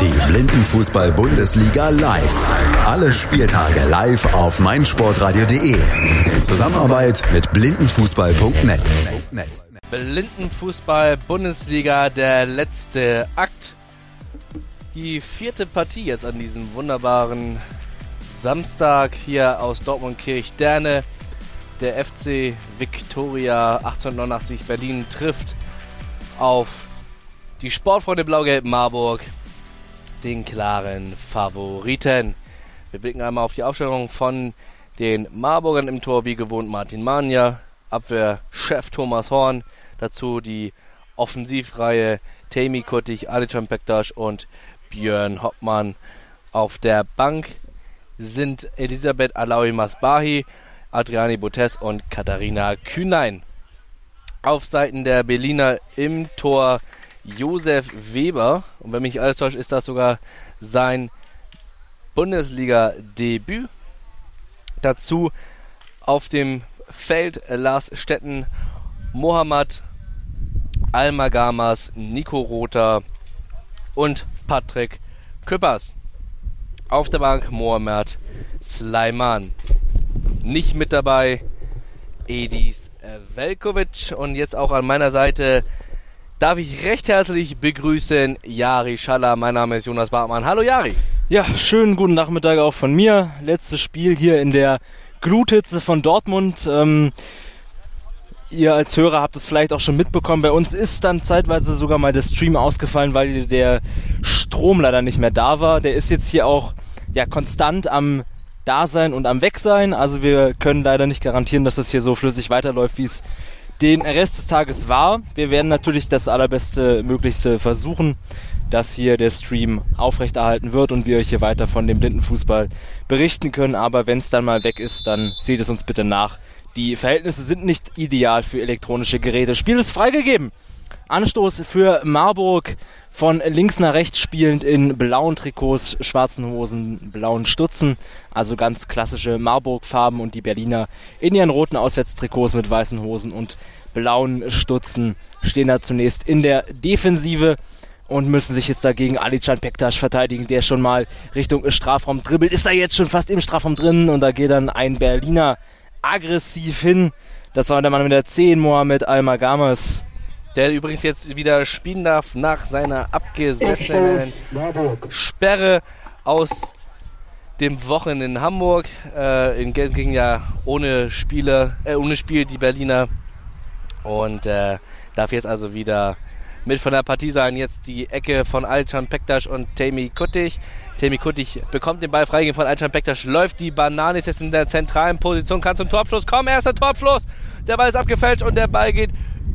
Die Blindenfußball-Bundesliga live. Alle Spieltage live auf meinsportradio.de. In Zusammenarbeit mit blindenfußball.net. Blindenfußball-Bundesliga, der letzte Akt. Die vierte Partie jetzt an diesem wunderbaren Samstag hier aus Dortmund-Kirchderne. Der FC Victoria 1889 Berlin trifft auf die Sportfreunde Blau-Gelb Marburg, den klaren Favoriten. Wir blicken einmal auf die Aufstellung von den Marburgern im Tor, wie gewohnt Martin Mania, Abwehrchef Thomas Horn, dazu die Offensivreihe Temi Kuttig, Alican Bektasch und Björn Hoppmann. Auf der Bank sind Elisabeth Alaui Masbahi, Adriani Botes und Katharina Kühnein. Auf Seiten der Berliner im Tor Josef Weber. Und wenn mich alles täuscht, ist das sogar sein Bundesliga-Debüt. Dazu auf dem Feld Lars Stetten, Mohammad Almagamas, Nico Rother und Patrick Küppers. Auf der Bank Mohamed Sleiman. Nicht mit dabei Edis Velkovic und jetzt auch an meiner Seite darf ich recht herzlich begrüßen Jari Schaller. Mein Name ist Jonas Bartmann. Hallo Jari. Ja, schönen guten Nachmittag auch von mir. Letztes Spiel hier in der Gluthitze von Dortmund. Ähm, ihr als Hörer habt es vielleicht auch schon mitbekommen. Bei uns ist dann zeitweise sogar mal der Stream ausgefallen, weil der Strom leider nicht mehr da war. Der ist jetzt hier auch ja konstant am Dasein und am Wegsein. Also wir können leider nicht garantieren, dass das hier so flüssig weiterläuft, wie es den Rest des Tages war. Wir werden natürlich das allerbeste Möglichste versuchen, dass hier der Stream aufrechterhalten wird und wir euch hier weiter von dem Blindenfußball berichten können. Aber wenn es dann mal weg ist, dann seht es uns bitte nach. Die Verhältnisse sind nicht ideal für elektronische Geräte. Spiel ist freigegeben. Anstoß für Marburg von links nach rechts spielend in blauen Trikots, schwarzen Hosen, blauen Stutzen. Also ganz klassische Marburg-Farben und die Berliner in ihren roten Auswärtstrikots mit weißen Hosen und blauen Stutzen stehen da zunächst in der Defensive und müssen sich jetzt dagegen Alican Pektas verteidigen, der schon mal Richtung Strafraum dribbelt. Ist da jetzt schon fast im Strafraum drin und da geht dann ein Berliner aggressiv hin. Das war der Mann mit der 10, Mohamed Almagamas der übrigens jetzt wieder spielen darf nach seiner abgesessenen Sperre aus dem Wochen in Hamburg. Äh, in Gelsenkirchen ja ohne Spiele, äh, ohne Spiel die Berliner und äh, darf jetzt also wieder mit von der Partie sein. Jetzt die Ecke von Alcan Pektas und Temi Kuttig. Temi Kuttig bekommt den Ball freigegeben von Alcan Pektas, läuft die Banane, ist jetzt in der zentralen Position, kann zum Torabschluss kommen. Erster Torabschluss. Der Ball ist abgefälscht und der Ball geht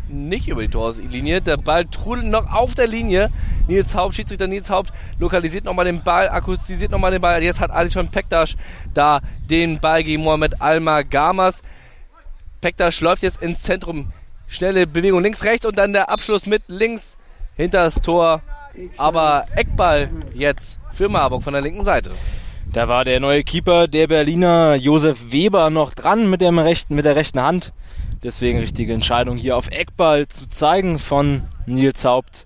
nicht über die Torlinie. Der Ball trudelt noch auf der Linie. Nils Haupt, Schiedsrichter Nils Haupt, lokalisiert nochmal den Ball, akkustisiert nochmal den Ball. Jetzt hat Alishon Pektas da den Ball gegen Mohamed Alma Gamas. Pektas läuft jetzt ins Zentrum. Schnelle Bewegung links, rechts und dann der Abschluss mit links hinter das Tor. Aber Eckball jetzt für Marburg von der linken Seite. Da war der neue Keeper der Berliner Josef Weber noch dran mit, dem rechten, mit der rechten Hand. Deswegen richtige Entscheidung hier auf Eckball zu zeigen von Nils Haupt.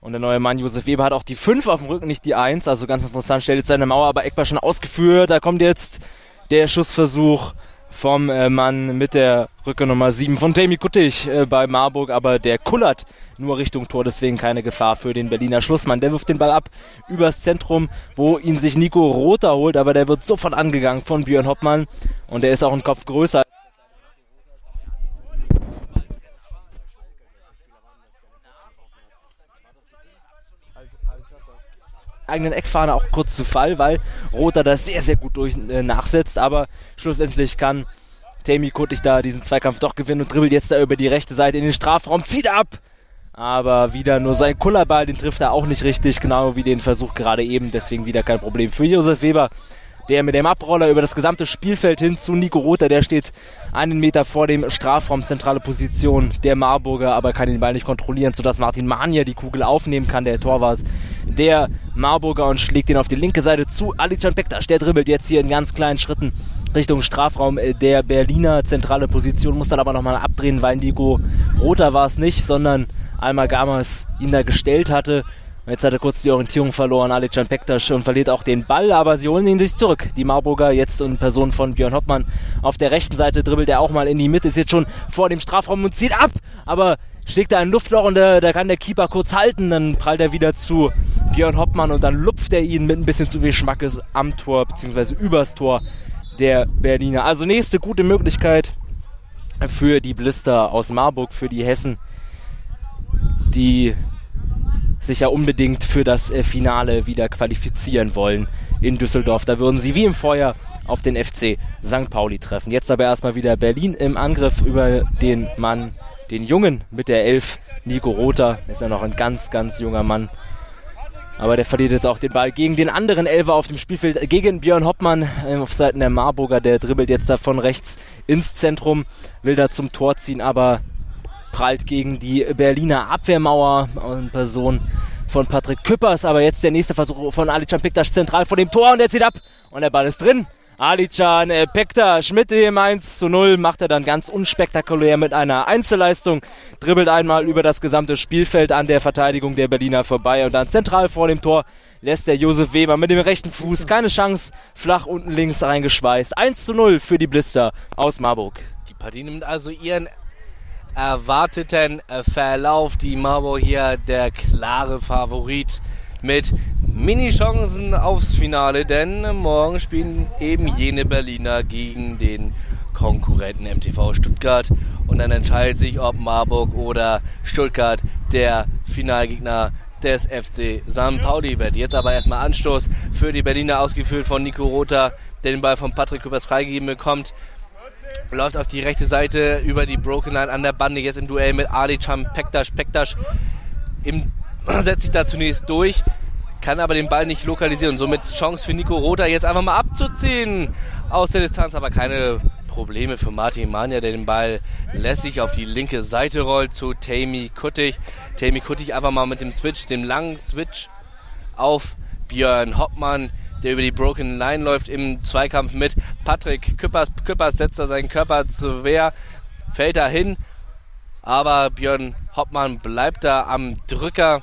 Und der neue Mann Josef Weber hat auch die 5 auf dem Rücken, nicht die 1. Also ganz interessant, stellt jetzt seine Mauer, aber Eckball schon ausgeführt. Da kommt jetzt der Schussversuch vom äh, Mann mit der Rücke Nummer 7 von Jamie Kuttig äh, bei Marburg, aber der kullert nur Richtung Tor, deswegen keine Gefahr für den Berliner Schlussmann. Der wirft den Ball ab übers Zentrum, wo ihn sich Nico Rother holt, aber der wird sofort angegangen von Björn Hoppmann und der ist auch ein Kopf größer. Eigenen Eckfahne auch kurz zu Fall, weil Roter das sehr, sehr gut durch äh, nachsetzt, aber schlussendlich kann Tammy Kuttig da diesen Zweikampf doch gewinnen und dribbelt jetzt da über die rechte Seite in den Strafraum, zieht ab! Aber wieder nur sein Kullerball, den trifft er auch nicht richtig, genau wie den Versuch gerade eben, deswegen wieder kein Problem für Josef Weber der mit dem Abroller über das gesamte Spielfeld hin zu Nico Rother, der steht einen Meter vor dem Strafraum, zentrale Position der Marburger, aber kann den Ball nicht kontrollieren, sodass Martin Mania die Kugel aufnehmen kann, der Torwart der Marburger und schlägt ihn auf die linke Seite zu. Alican Pektas, der dribbelt jetzt hier in ganz kleinen Schritten Richtung Strafraum der Berliner zentrale Position, muss dann aber nochmal abdrehen, weil Nico Rother war es nicht, sondern Alma Gamas ihn da gestellt hatte Jetzt hat er kurz die Orientierung verloren, Alican Pektas und verliert auch den Ball, aber sie holen ihn sich zurück. Die Marburger jetzt in Person von Björn Hoppmann. Auf der rechten Seite dribbelt er auch mal in die Mitte, ist jetzt schon vor dem Strafraum und zieht ab, aber schlägt er ein Luftloch und da, kann der Keeper kurz halten, dann prallt er wieder zu Björn Hoppmann und dann lupft er ihn mit ein bisschen zu viel Schmackes am Tor, beziehungsweise übers Tor der Berliner. Also nächste gute Möglichkeit für die Blister aus Marburg, für die Hessen, die sich ja unbedingt für das äh, Finale wieder qualifizieren wollen in Düsseldorf. Da würden sie wie im Feuer auf den FC St. Pauli treffen. Jetzt aber erstmal wieder Berlin im Angriff über den Mann, den Jungen mit der Elf, Nico Rother. Ist ja noch ein ganz, ganz junger Mann. Aber der verliert jetzt auch den Ball gegen den anderen Elfer auf dem Spielfeld, gegen Björn Hoppmann äh, auf Seiten der Marburger. Der dribbelt jetzt da von rechts ins Zentrum, will da zum Tor ziehen, aber prallt gegen die Berliner Abwehrmauer in Person von Patrick Küppers. Aber jetzt der nächste Versuch von Alican Piktas zentral vor dem Tor und er zieht ab und der Ball ist drin. Alican äh, Pektas mit dem 1 zu 0 macht er dann ganz unspektakulär mit einer Einzelleistung, dribbelt einmal über das gesamte Spielfeld an der Verteidigung der Berliner vorbei und dann zentral vor dem Tor lässt der Josef Weber mit dem rechten Fuß keine Chance, flach unten links reingeschweißt. 1 zu 0 für die Blister aus Marburg. Die Partie nimmt also ihren erwarteten Verlauf. Die Marburg hier der klare Favorit mit Mini-Chancen aufs Finale, denn morgen spielen eben jene Berliner gegen den Konkurrenten MTV Stuttgart und dann entscheidet sich, ob Marburg oder Stuttgart der Finalgegner des FC St. Pauli wird. Jetzt aber erstmal Anstoß für die Berliner ausgeführt von Nico Rother, der den Ball von Patrick Küppers freigegeben bekommt läuft auf die rechte Seite über die Broken Line an der Bande, jetzt im Duell mit Ali Cham Pektasch. Pektasch im, setzt sich da zunächst durch, kann aber den Ball nicht lokalisieren. Somit Chance für Nico Rother jetzt einfach mal abzuziehen aus der Distanz, aber keine Probleme für Martin Mania, der den Ball lässig auf die linke Seite rollt zu Tammy Kuttig. Tammy Kuttig einfach mal mit dem Switch, dem langen Switch auf Björn Hoppmann der über die Broken Line läuft im Zweikampf mit Patrick Küppers. Küppers setzt da seinen Körper zur Wehr, fällt da hin, aber Björn Hoppmann bleibt da am Drücker,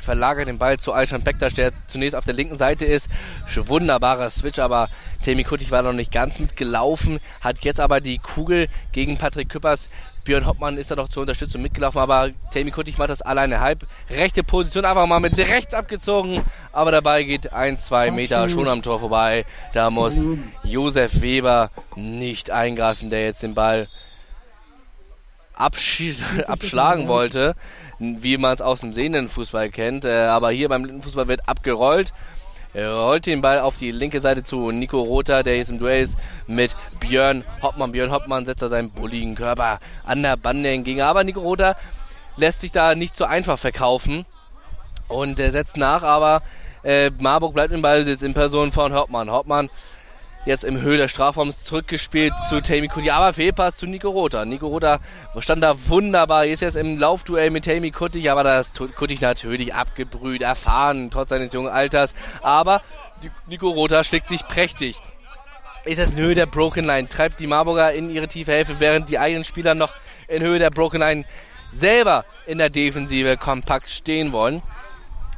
verlagert den Ball zu Alschan Bektas, der zunächst auf der linken Seite ist. Wunderbarer Switch, aber Temi Kuttig war noch nicht ganz mitgelaufen, hat jetzt aber die Kugel gegen Patrick Küppers Björn Hoppmann ist da doch zur Unterstützung mitgelaufen, aber Tammy Kuttig macht das alleine halb. Rechte Position einfach mal mit rechts abgezogen, aber dabei geht ein, zwei Meter schon am Tor vorbei. Da muss Josef Weber nicht eingreifen, der jetzt den Ball abschlagen wollte, wie man es aus dem sehenden Fußball kennt. Äh, aber hier beim Fußball wird abgerollt. Er rollt den Ball auf die linke Seite zu Nico Rother, der jetzt im Duell ist mit Björn Hoppmann. Björn Hoppmann setzt da seinen bulligen Körper an der Bande entgegen. Aber Nico Rother lässt sich da nicht so einfach verkaufen und er setzt nach, aber äh, Marburg bleibt im Ballsitz in Person von Hoppmann. Hoppmann jetzt im Höhe des Strafraums zurückgespielt zu Tammy Kuti, aber Fehlpass zu Nico Rother. Nico Rother stand da wunderbar, ist jetzt im Laufduell mit Tammy Kuti, aber das Kuti natürlich abgebrüht, erfahren, trotz seines jungen Alters, aber Nico Rother schlägt sich prächtig. Ist jetzt in Höhe der Broken Line, treibt die Marburger in ihre tiefe Hälfte, während die eigenen Spieler noch in Höhe der Broken Line selber in der Defensive kompakt stehen wollen.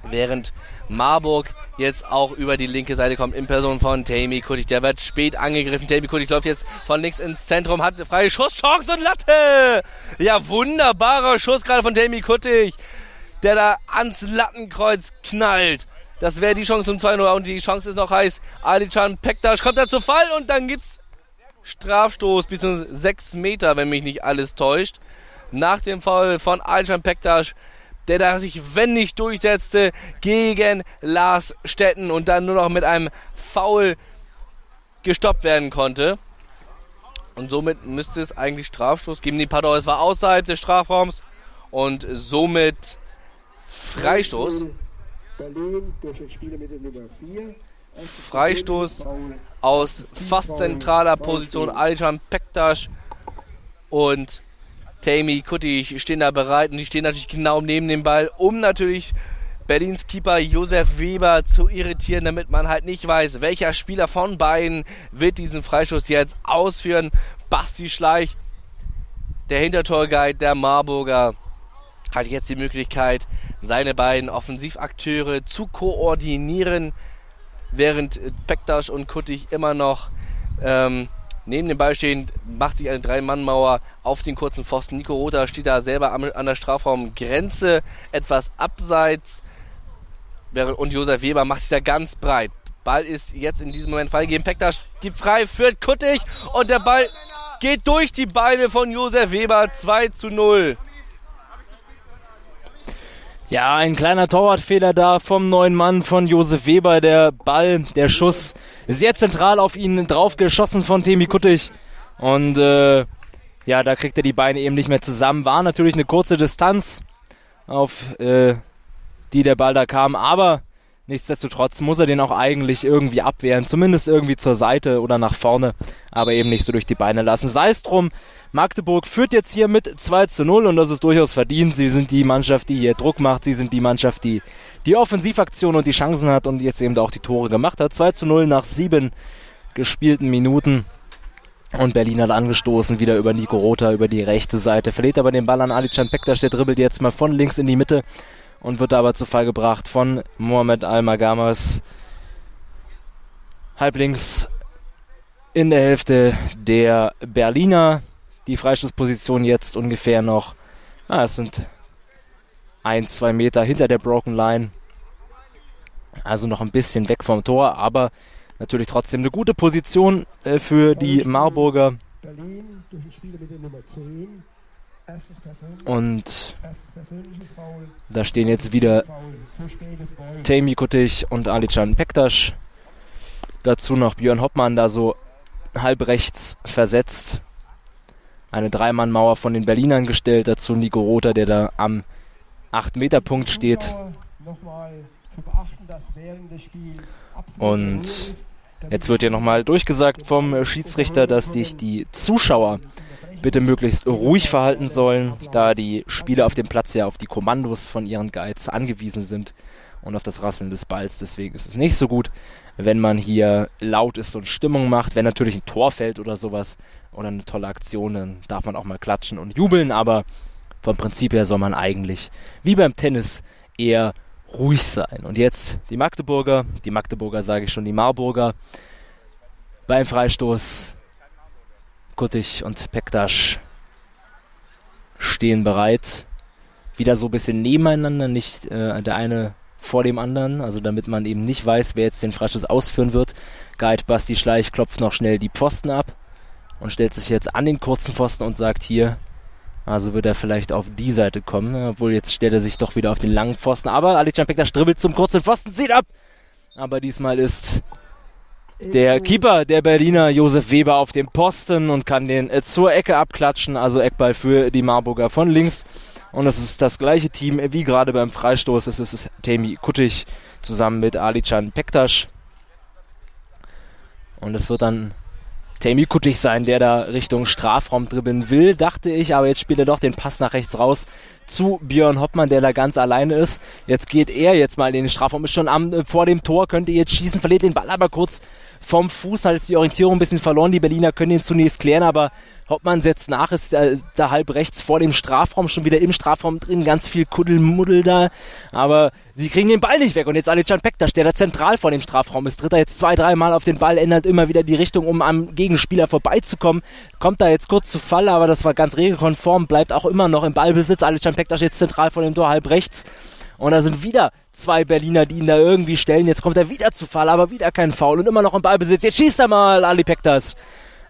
Während Marburg jetzt auch über die linke Seite kommt in Person von Tammy Kuttig. Der wird spät angegriffen. Tammy Kuttig läuft jetzt von links ins Zentrum, hat eine freie Schusschance und Latte. Ja, wunderbarer Schuss gerade von Tammy Kuttig, der da ans Lattenkreuz knallt. Das wäre die Chance zum 2-0 und die Chance ist noch heiß. Alican Pektas kommt da zu Fall und dann gibt's Strafstoß bzw. 6 Meter, wenn mich nicht alles täuscht. Nach dem Foul von Alican Pektas der da sich wendig durchsetzte gegen Lars Stetten und dann nur noch mit einem Foul gestoppt werden konnte. Und somit müsste es eigentlich Strafstoß geben. Die Pardon, es war außerhalb des Strafraums und somit Freistoß. Freistoß aus fast zentraler Position Aljan Pektas und Tammy, Kutti stehen da bereit und die stehen natürlich genau neben dem Ball, um natürlich Berlins Keeper Josef Weber zu irritieren, damit man halt nicht weiß, welcher Spieler von beiden wird diesen Freistoß jetzt ausführen. Basti Schleich, der Hintertorguide der Marburger, hat jetzt die Möglichkeit, seine beiden Offensivakteure zu koordinieren, während Pektas und Kuttig immer noch ähm, neben dem Ball stehen, macht sich eine Drei-Mann-Mauer auf den kurzen Pfosten. Nico Rother steht da selber an der Strafraumgrenze, etwas abseits. Und Josef Weber macht sich da ganz breit. Ball ist jetzt in diesem Moment freigegeben. Pektas gibt frei, führt Kuttig und der Ball geht durch die Beine von Josef Weber 2 zu 0. Ja, ein kleiner Torwartfehler da vom neuen Mann von Josef Weber. Der Ball, der Schuss sehr zentral auf ihn drauf geschossen von Temi Kuttig. Und äh, ja, da kriegt er die Beine eben nicht mehr zusammen. War natürlich eine kurze Distanz, auf äh, die der Ball da kam. Aber nichtsdestotrotz muss er den auch eigentlich irgendwie abwehren. Zumindest irgendwie zur Seite oder nach vorne. Aber eben nicht so durch die Beine lassen. Sei es drum. Magdeburg führt jetzt hier mit 2 zu 0 und das ist durchaus verdient. Sie sind die Mannschaft, die hier Druck macht. Sie sind die Mannschaft, die die Offensivaktion und die Chancen hat und jetzt eben auch die Tore gemacht hat. 2 zu 0 nach sieben gespielten Minuten. Und Berlin hat angestoßen, wieder über Nico Rother, über die rechte Seite. Verliert aber den Ball an Alican Pektas, der dribbelt jetzt mal von links in die Mitte und wird aber zu Fall gebracht von Mohamed Al-Magamas. Halblinks in der Hälfte der Berliner die Freistoßposition jetzt ungefähr noch, ah, es sind ein, zwei Meter hinter der Broken Line. Also noch ein bisschen weg vom Tor, aber natürlich trotzdem eine gute Position äh, für die Marburger. Und da stehen jetzt wieder Tammy Kuttig und Alican Pektas. Dazu noch Björn Hoppmann da so halb rechts versetzt eine Dreimann-Mauer von den Berlinern gestellt. Dazu Nico Rother, der da am 8-Meter-Punkt steht. Und jetzt wird ja nochmal durchgesagt vom Schiedsrichter, dass sich die Zuschauer bitte möglichst ruhig verhalten sollen, da die Spieler auf dem Platz ja auf die Kommandos von ihren Guides angewiesen sind und auf das Rasseln des Balls. Deswegen ist es nicht so gut, wenn man hier laut ist und Stimmung macht. Wenn natürlich ein Tor fällt oder sowas oder eine tolle Aktion, dann darf man auch mal klatschen und jubeln, aber vom Prinzip her soll man eigentlich, wie beim Tennis, eher ruhig sein. Und jetzt die Magdeburger, die Magdeburger sage ich schon, die Marburger beim Freistoß. Kuttig und Pektasch stehen bereit. Wieder so ein bisschen nebeneinander, nicht äh, der eine vor dem anderen, also damit man eben nicht weiß, wer jetzt den Freischuss ausführen wird. Guide Basti Schleich klopft noch schnell die Pfosten ab und stellt sich jetzt an den kurzen Pfosten und sagt hier, also wird er vielleicht auf die Seite kommen, obwohl jetzt stellt er sich doch wieder auf den langen Pfosten. Aber Alican Pekta stribbelt zum kurzen Pfosten, zieht ab. Aber diesmal ist der Keeper der Berliner Josef Weber auf dem Posten und kann den äh, zur Ecke abklatschen. Also Eckball für die Marburger von links. Und es ist das gleiche Team wie gerade beim Freistoß. Es ist Temi Kuttig zusammen mit Alican Pektas. Und es wird dann Temi Kuttig sein, der da Richtung Strafraum dribbeln will, dachte ich, aber jetzt spielt er doch den Pass nach rechts raus zu Björn Hoppmann, der da ganz alleine ist. Jetzt geht er jetzt mal in den Strafraum, ist schon am, äh, vor dem Tor, könnte jetzt schießen, verliert den Ball aber kurz vom Fuß, hat jetzt die Orientierung ein bisschen verloren. Die Berliner können ihn zunächst klären, aber Hoppmann setzt nach, ist da, da halb rechts vor dem Strafraum, schon wieder im Strafraum drin, ganz viel Kuddelmuddel da, aber sie kriegen den Ball nicht weg und jetzt Alican Pektas, der da zentral vor dem Strafraum ist, tritt er jetzt zwei, dreimal auf den Ball, ändert immer wieder die Richtung, um am Gegenspieler vorbeizukommen, kommt da jetzt kurz zu Fall, aber das war ganz regelkonform, bleibt auch immer noch im Ballbesitz, Alican Pektas jetzt zentral vor dem Tor, halb rechts und da sind wieder zwei Berliner, die ihn da irgendwie stellen. Jetzt kommt er wieder zu Fall, aber wieder kein Foul und immer noch im Ballbesitz. Jetzt schießt er mal, Ali Pektas.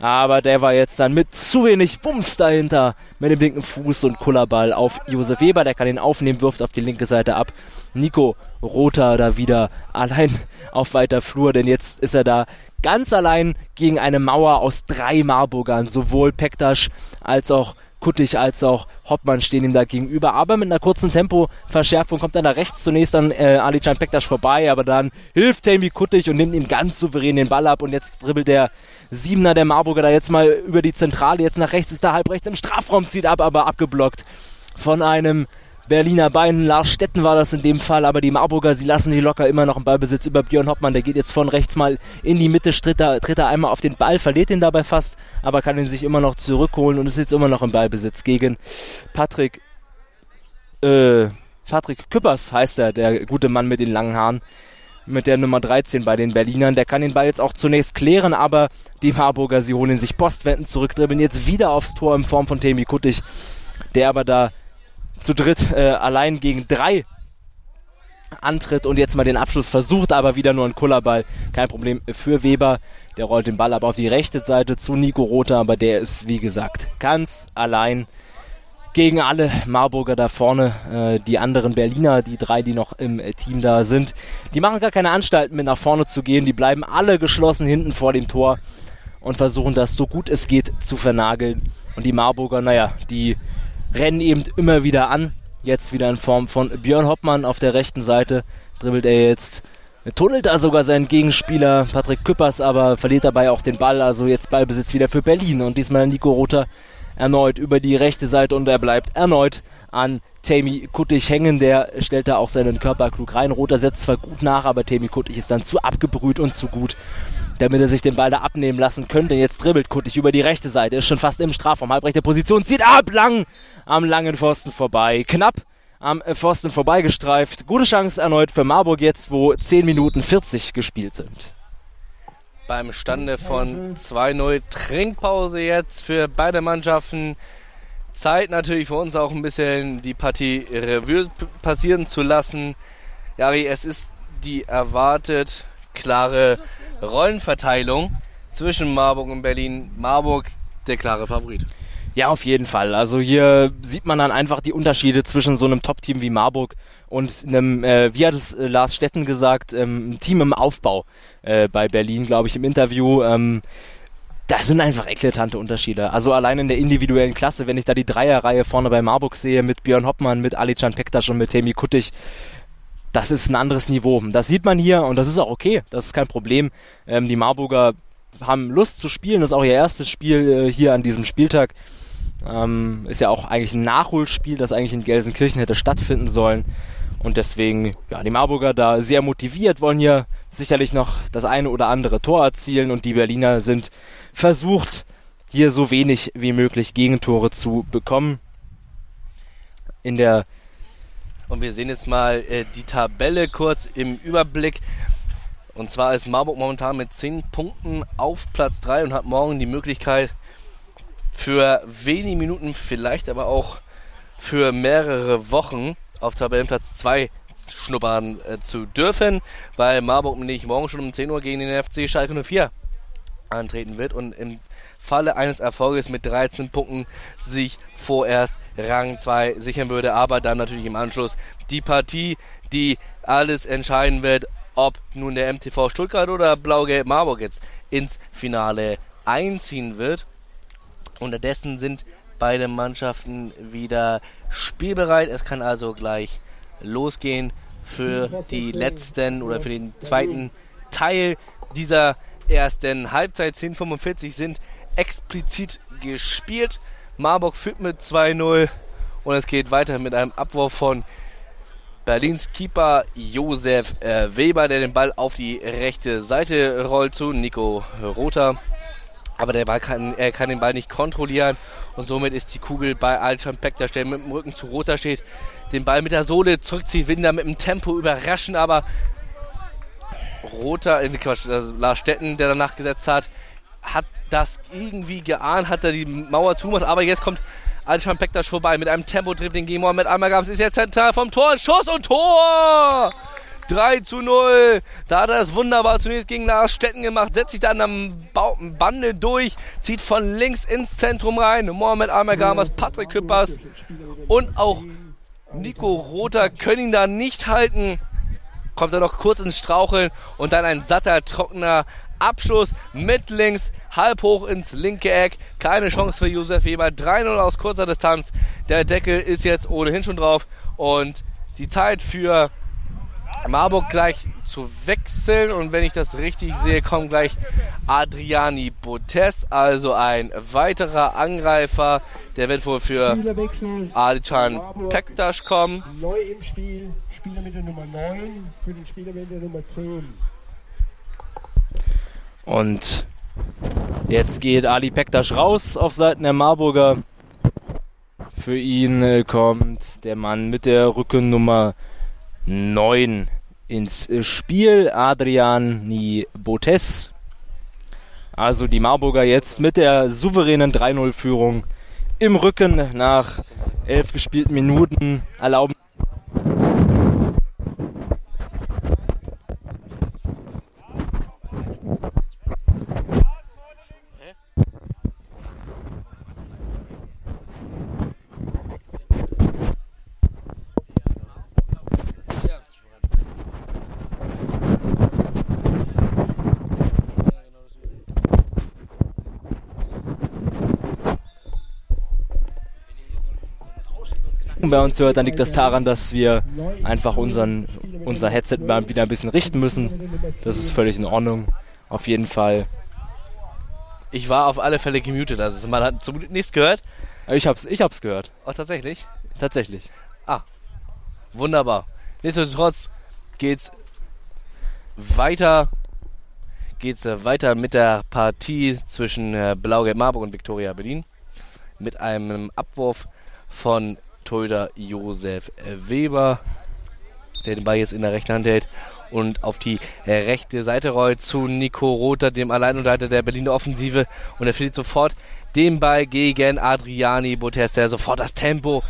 Aber der war jetzt dann mit zu wenig Bums dahinter mit dem linken Fuß und Kullerball auf Josef Weber. Der kann ihn aufnehmen, wirft auf die linke Seite ab. Nico Rother da wieder allein auf weiter Flur, denn jetzt ist er da ganz allein gegen eine Mauer aus drei Marburgern. Sowohl Pektas als auch Kuttig als auch Hoppmann stehen ihm da gegenüber. Aber mit einer kurzen Tempoverschärfung kommt er nach rechts zunächst an äh, Alican Pektas vorbei, aber dann hilft Tammy Kuttig und nimmt ihm ganz souverän den Ball ab und jetzt dribbelt der Siebener der Marburger da jetzt mal über die Zentrale, jetzt nach rechts ist er halb rechts im Strafraum, zieht ab, aber abgeblockt von einem Berliner Beinen. Lars Stetten war das in dem Fall, aber die Marburger, sie lassen die locker immer noch im Ballbesitz über Björn Hoppmann. Der geht jetzt von rechts mal in die Mitte, tritt er, tritt er einmal auf den Ball, verliert ihn dabei fast, aber kann ihn sich immer noch zurückholen und ist jetzt immer noch im Ballbesitz gegen Patrick äh, Patrick Küppers heißt er, der gute Mann mit den langen Haaren, mit der Nummer 13 bei den Berlinern. Der kann den Ball jetzt auch zunächst klären, aber die Marburger, sie holen sich postwendend zurück, dribbeln jetzt wieder aufs Tor in Form von Temi Kuttig, der aber da zu dritt äh, allein gegen drei antritt und jetzt mal den Abschluss versucht, aber wieder nur ein Kullerball. Kein Problem für Weber. Der rollt den Ball aber auf die rechte Seite zu Nico Rother, aber der ist, wie gesagt, ganz allein gegen alle Marburger da vorne. Äh, die anderen Berliner, die drei, die noch im äh, Team da sind, die machen gar keine Anstalten mit nach vorne zu gehen. Die bleiben alle geschlossen hinten vor dem Tor und versuchen das so gut es geht zu vernageln. Und die Marburger, naja, die rennen eben immer wieder an Jetzt wieder in Form von Björn Hoppmann auf der rechten Seite. Dribbelt er jetzt. Tunnelt da sogar seinen Gegenspieler Patrick Küppers, aber verliert dabei auch den Ball. Also jetzt Ballbesitz wieder für Berlin. Und diesmal Nico Rother erneut über die rechte Seite und er bleibt erneut an Tammy Kuttig hängen. Der stellt da auch seinen Körper klug rein. Rother setzt zwar gut nach, aber Tammy Kuttig ist dann zu abgebrüht und zu gut, damit er sich den Ball da abnehmen lassen könnte. Jetzt dribbelt Kuttig über die rechte Seite, ist schon fast im Strafraum, halbrechte Position, zieht ab, lang am langen Pfosten vorbei. Knapp am Pfosten vorbeigestreift. Gute Chance erneut für Marburg jetzt, wo 10 Minuten 40 gespielt sind. Beim Stande von 2-0 Trinkpause jetzt für beide Mannschaften. Zeit natürlich für uns auch ein bisschen die Partie Revue passieren zu lassen. Jari, es ist die erwartet klare Rollenverteilung zwischen Marburg und Berlin. Marburg der klare Favorit. Ja, auf jeden Fall. Also hier sieht man dann einfach die Unterschiede zwischen so einem Top-Team wie Marburg und einem, äh, wie hat es äh, Lars Stetten gesagt, ähm, Team im Aufbau äh, bei Berlin, glaube ich, im Interview. Ähm, da sind einfach eklatante Unterschiede. Also allein in der individuellen Klasse, wenn ich da die Dreierreihe vorne bei Marburg sehe, mit Björn Hoppmann, mit Alican Pektas und mit Temi Kuttig, das ist ein anderes Niveau. Das sieht man hier und das ist auch okay. Das ist kein Problem. Ähm, die Marburger haben Lust zu spielen. Das ist auch ihr erstes Spiel äh, hier an diesem Spieltag. Ähm, ist ja auch eigentlich ein Nachholspiel, das eigentlich in Gelsenkirchen hätte stattfinden sollen. Und deswegen, ja, die Marburger da sehr motiviert, wollen hier sicherlich noch das eine oder andere Tor erzielen und die Berliner sind versucht, hier so wenig wie möglich Gegentore zu bekommen. In der und wir sehen jetzt mal äh, die Tabelle kurz im Überblick. Und zwar ist Marburg momentan mit 10 Punkten auf Platz 3 und hat morgen die Möglichkeit, für wenige Minuten, vielleicht aber auch für mehrere Wochen auf Tabellenplatz 2 schnuppern äh, zu dürfen, weil Marburg nicht morgen schon um 10 Uhr gegen den FC Schalke 04 antreten wird und im Falle eines Erfolges mit 13 Punkten sich vorerst Rang 2 sichern würde, aber dann natürlich im Anschluss die Partie, die alles entscheiden wird, ob nun der MTV Stuttgart oder Blau-Gelb Marburg jetzt ins Finale einziehen wird. Unterdessen sind beide Mannschaften wieder spielbereit. Es kann also gleich losgehen für die letzten oder für den zweiten Teil dieser ersten Halbzeit. 10:45 sind explizit gespielt. Marburg führt mit 2-0 und es geht weiter mit einem Abwurf von Berlins Keeper Josef äh, Weber, der den Ball auf die rechte Seite rollt zu Nico Rother aber der Ball kann, er kann den Ball nicht kontrollieren und somit ist die Kugel bei Alchan Peck, der mit dem Rücken zu Roter steht, den Ball mit der Sohle zurückzieht, Winder mit dem Tempo überraschen, aber Roter, äh, Quatsch, also Lars Stetten, der danach gesetzt hat, hat das irgendwie geahnt, hat er die Mauer zugemacht, aber jetzt kommt Alchan Pektas vorbei mit einem Tempo-Dribbling gegen Mohamed Almagams, ist jetzt zentral vom Tor, Schuss und Tor! 3 zu 0. Da hat er es wunderbar zunächst gegen Stetten gemacht, setzt sich dann am Bande durch, zieht von links ins Zentrum rein. Mohamed Almergamas, Patrick Küppers und auch Nico Rother können ihn da nicht halten. Kommt er noch kurz ins Straucheln und dann ein satter, trockener Abschluss mit links, halb hoch ins linke Eck. Keine Chance für Josef Weber. 3-0 aus kurzer Distanz. Der Deckel ist jetzt ohnehin schon drauf. Und die Zeit für Marburg gleich zu wechseln und wenn ich das richtig sehe, kommt gleich Adriani Botes, also ein weiterer Angreifer. Der wird wohl für Adichan Pektas kommen. Neu im Spiel, Spieler mit der Nummer 9 für den Spieler mit der Nummer 10. Und jetzt geht Ali Pektas raus auf Seiten der Marburger Für ihn äh, kommt der Mann mit der Rückennummer 9 ins äh, Spiel, Adrian Nibotes. Also die Marburger jetzt mit der souveränen 3-0-Führung im Rücken nach elf gespielten Minuten erlauben. Bei uns hört, dann liegt das daran, dass wir einfach unseren, unser Headset mal wieder ein bisschen richten müssen. Das ist völlig in Ordnung. Auf jeden Fall. Ich war auf alle Fälle gemutet, also man hat zum Glück nichts gehört. Ich hab's, ich hab's gehört. Auch tatsächlich? Tatsächlich. Ah, wunderbar. Nichtsdestotrotz geht's weiter geht's weiter mit der Partie zwischen äh, Blau-Gelb Marburg und Viktoria Berlin mit einem Abwurf von Torhüter Josef Weber, der den Ball jetzt in der rechten Hand hält und auf die rechte Seite rollt zu Nico Rother, dem Alleinunterhalter der Berliner Offensive. Und er verliert sofort den Ball gegen Adriani Botes, der sofort das Tempo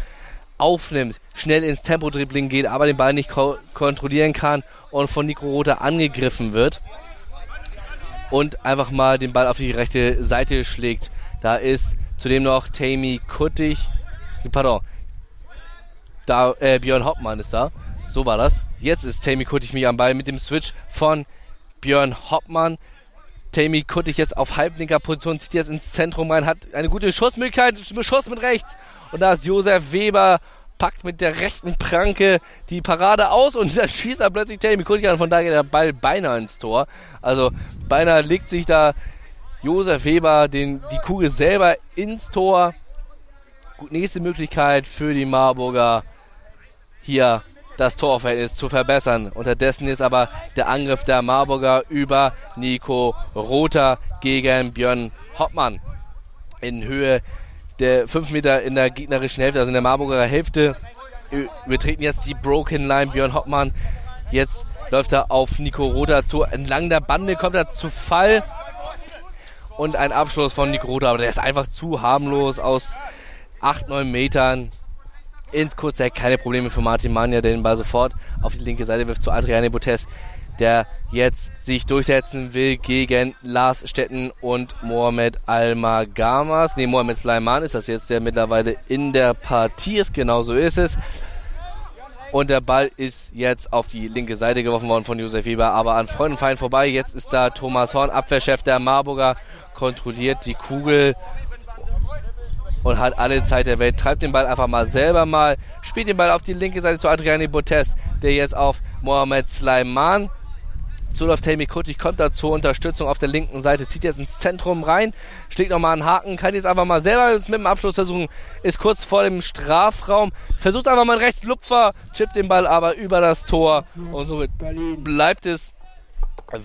aufnimmt, schnell ins Tempo-Dribbling geht, aber den Ball nicht ko kontrollieren kann und von Nico Rother angegriffen wird. Und einfach mal den Ball auf die rechte Seite schlägt. Da ist zudem noch Tammy Kuttig, pardon, da, äh, Björn Hoppmann ist da. So war das. Jetzt ist Tammy Kuttig mich am Ball mit dem Switch von Björn Hoppmann. Tammy Kuttig jetzt auf halblinker Position, zieht jetzt ins Zentrum rein, hat eine gute Schussmöglichkeit, Schuss mit rechts. Und da ist Josef Weber, packt mit der rechten Pranke die Parade aus und dann schießt er plötzlich Tammy Kuttig an. Von da geht der Ball beinahe ins Tor. Also beinahe legt sich da Josef Weber den, die Kugel selber ins Tor. Gut, nächste Möglichkeit für die Marburger hier das Torverhältnis zu verbessern. Unterdessen ist aber der Angriff der Marburger über Nico Rother gegen Björn Hoppmann in Höhe der 5 Meter in der gegnerischen Hälfte, also in der Marburger Hälfte. Wir treten jetzt die Broken Line. Björn Hoppmann jetzt läuft er auf Nico Rother zu. Entlang der Bande kommt er zu Fall. Und ein Abschluss von Nico Rother, aber der ist einfach zu harmlos aus 8, 9 Metern ins Kurzeck. Keine Probleme für Martin Mania, der den Ball sofort auf die linke Seite wirft zu Adriane Botes, der jetzt sich durchsetzen will gegen Lars Stetten und Mohamed Almagamas. Ne, Mohamed Sleiman ist das jetzt, der mittlerweile in der Partie ist. Genau so ist es. Und der Ball ist jetzt auf die linke Seite geworfen worden von Josef Weber, aber an Freund und vorbei. Jetzt ist da Thomas Horn, Abwehrchef der Marburger, kontrolliert die Kugel und hat alle Zeit der Welt. Treibt den Ball einfach mal selber mal. Spielt den Ball auf die linke Seite zu Adriani Botes, der jetzt auf Mohamed Sleiman zuläuft. Helmi Kuttig kommt da zur Unterstützung auf der linken Seite, zieht jetzt ins Zentrum rein, schlägt nochmal einen Haken, kann jetzt einfach mal selber mit dem Abschluss versuchen, ist kurz vor dem Strafraum, versucht einfach mal einen Rechtslupfer, chippt den Ball aber über das Tor und somit bleibt es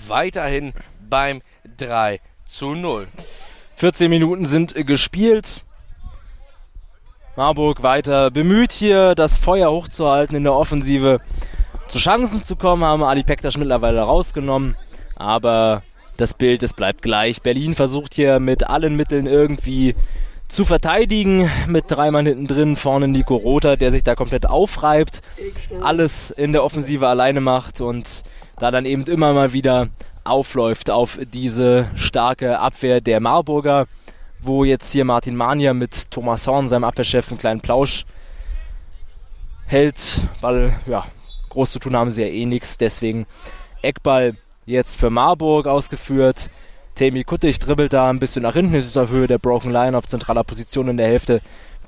weiterhin beim 3 zu 0. 14 Minuten sind gespielt. Marburg weiter bemüht hier, das Feuer hochzuhalten in der Offensive. Zu Chancen zu kommen, haben Ali Pektas mittlerweile rausgenommen. Aber das Bild, es bleibt gleich. Berlin versucht hier mit allen Mitteln irgendwie zu verteidigen. Mit drei Mann hinten drin, vorne Nico Rother, der sich da komplett aufreibt. Alles in der Offensive alleine macht und da dann eben immer mal wieder aufläuft auf diese starke Abwehr der Marburger wo jetzt hier Martin Mania mit Thomas Horn, seinem Abwehrchef, einen kleinen Plausch hält, weil, ja, groß zu tun haben sie ja eh nichts. Deswegen Eckball jetzt für Marburg ausgeführt. Temi Kuttig dribbelt da ein bisschen nach hinten, ist auf Höhe der Broken Line auf zentraler Position in der Hälfte.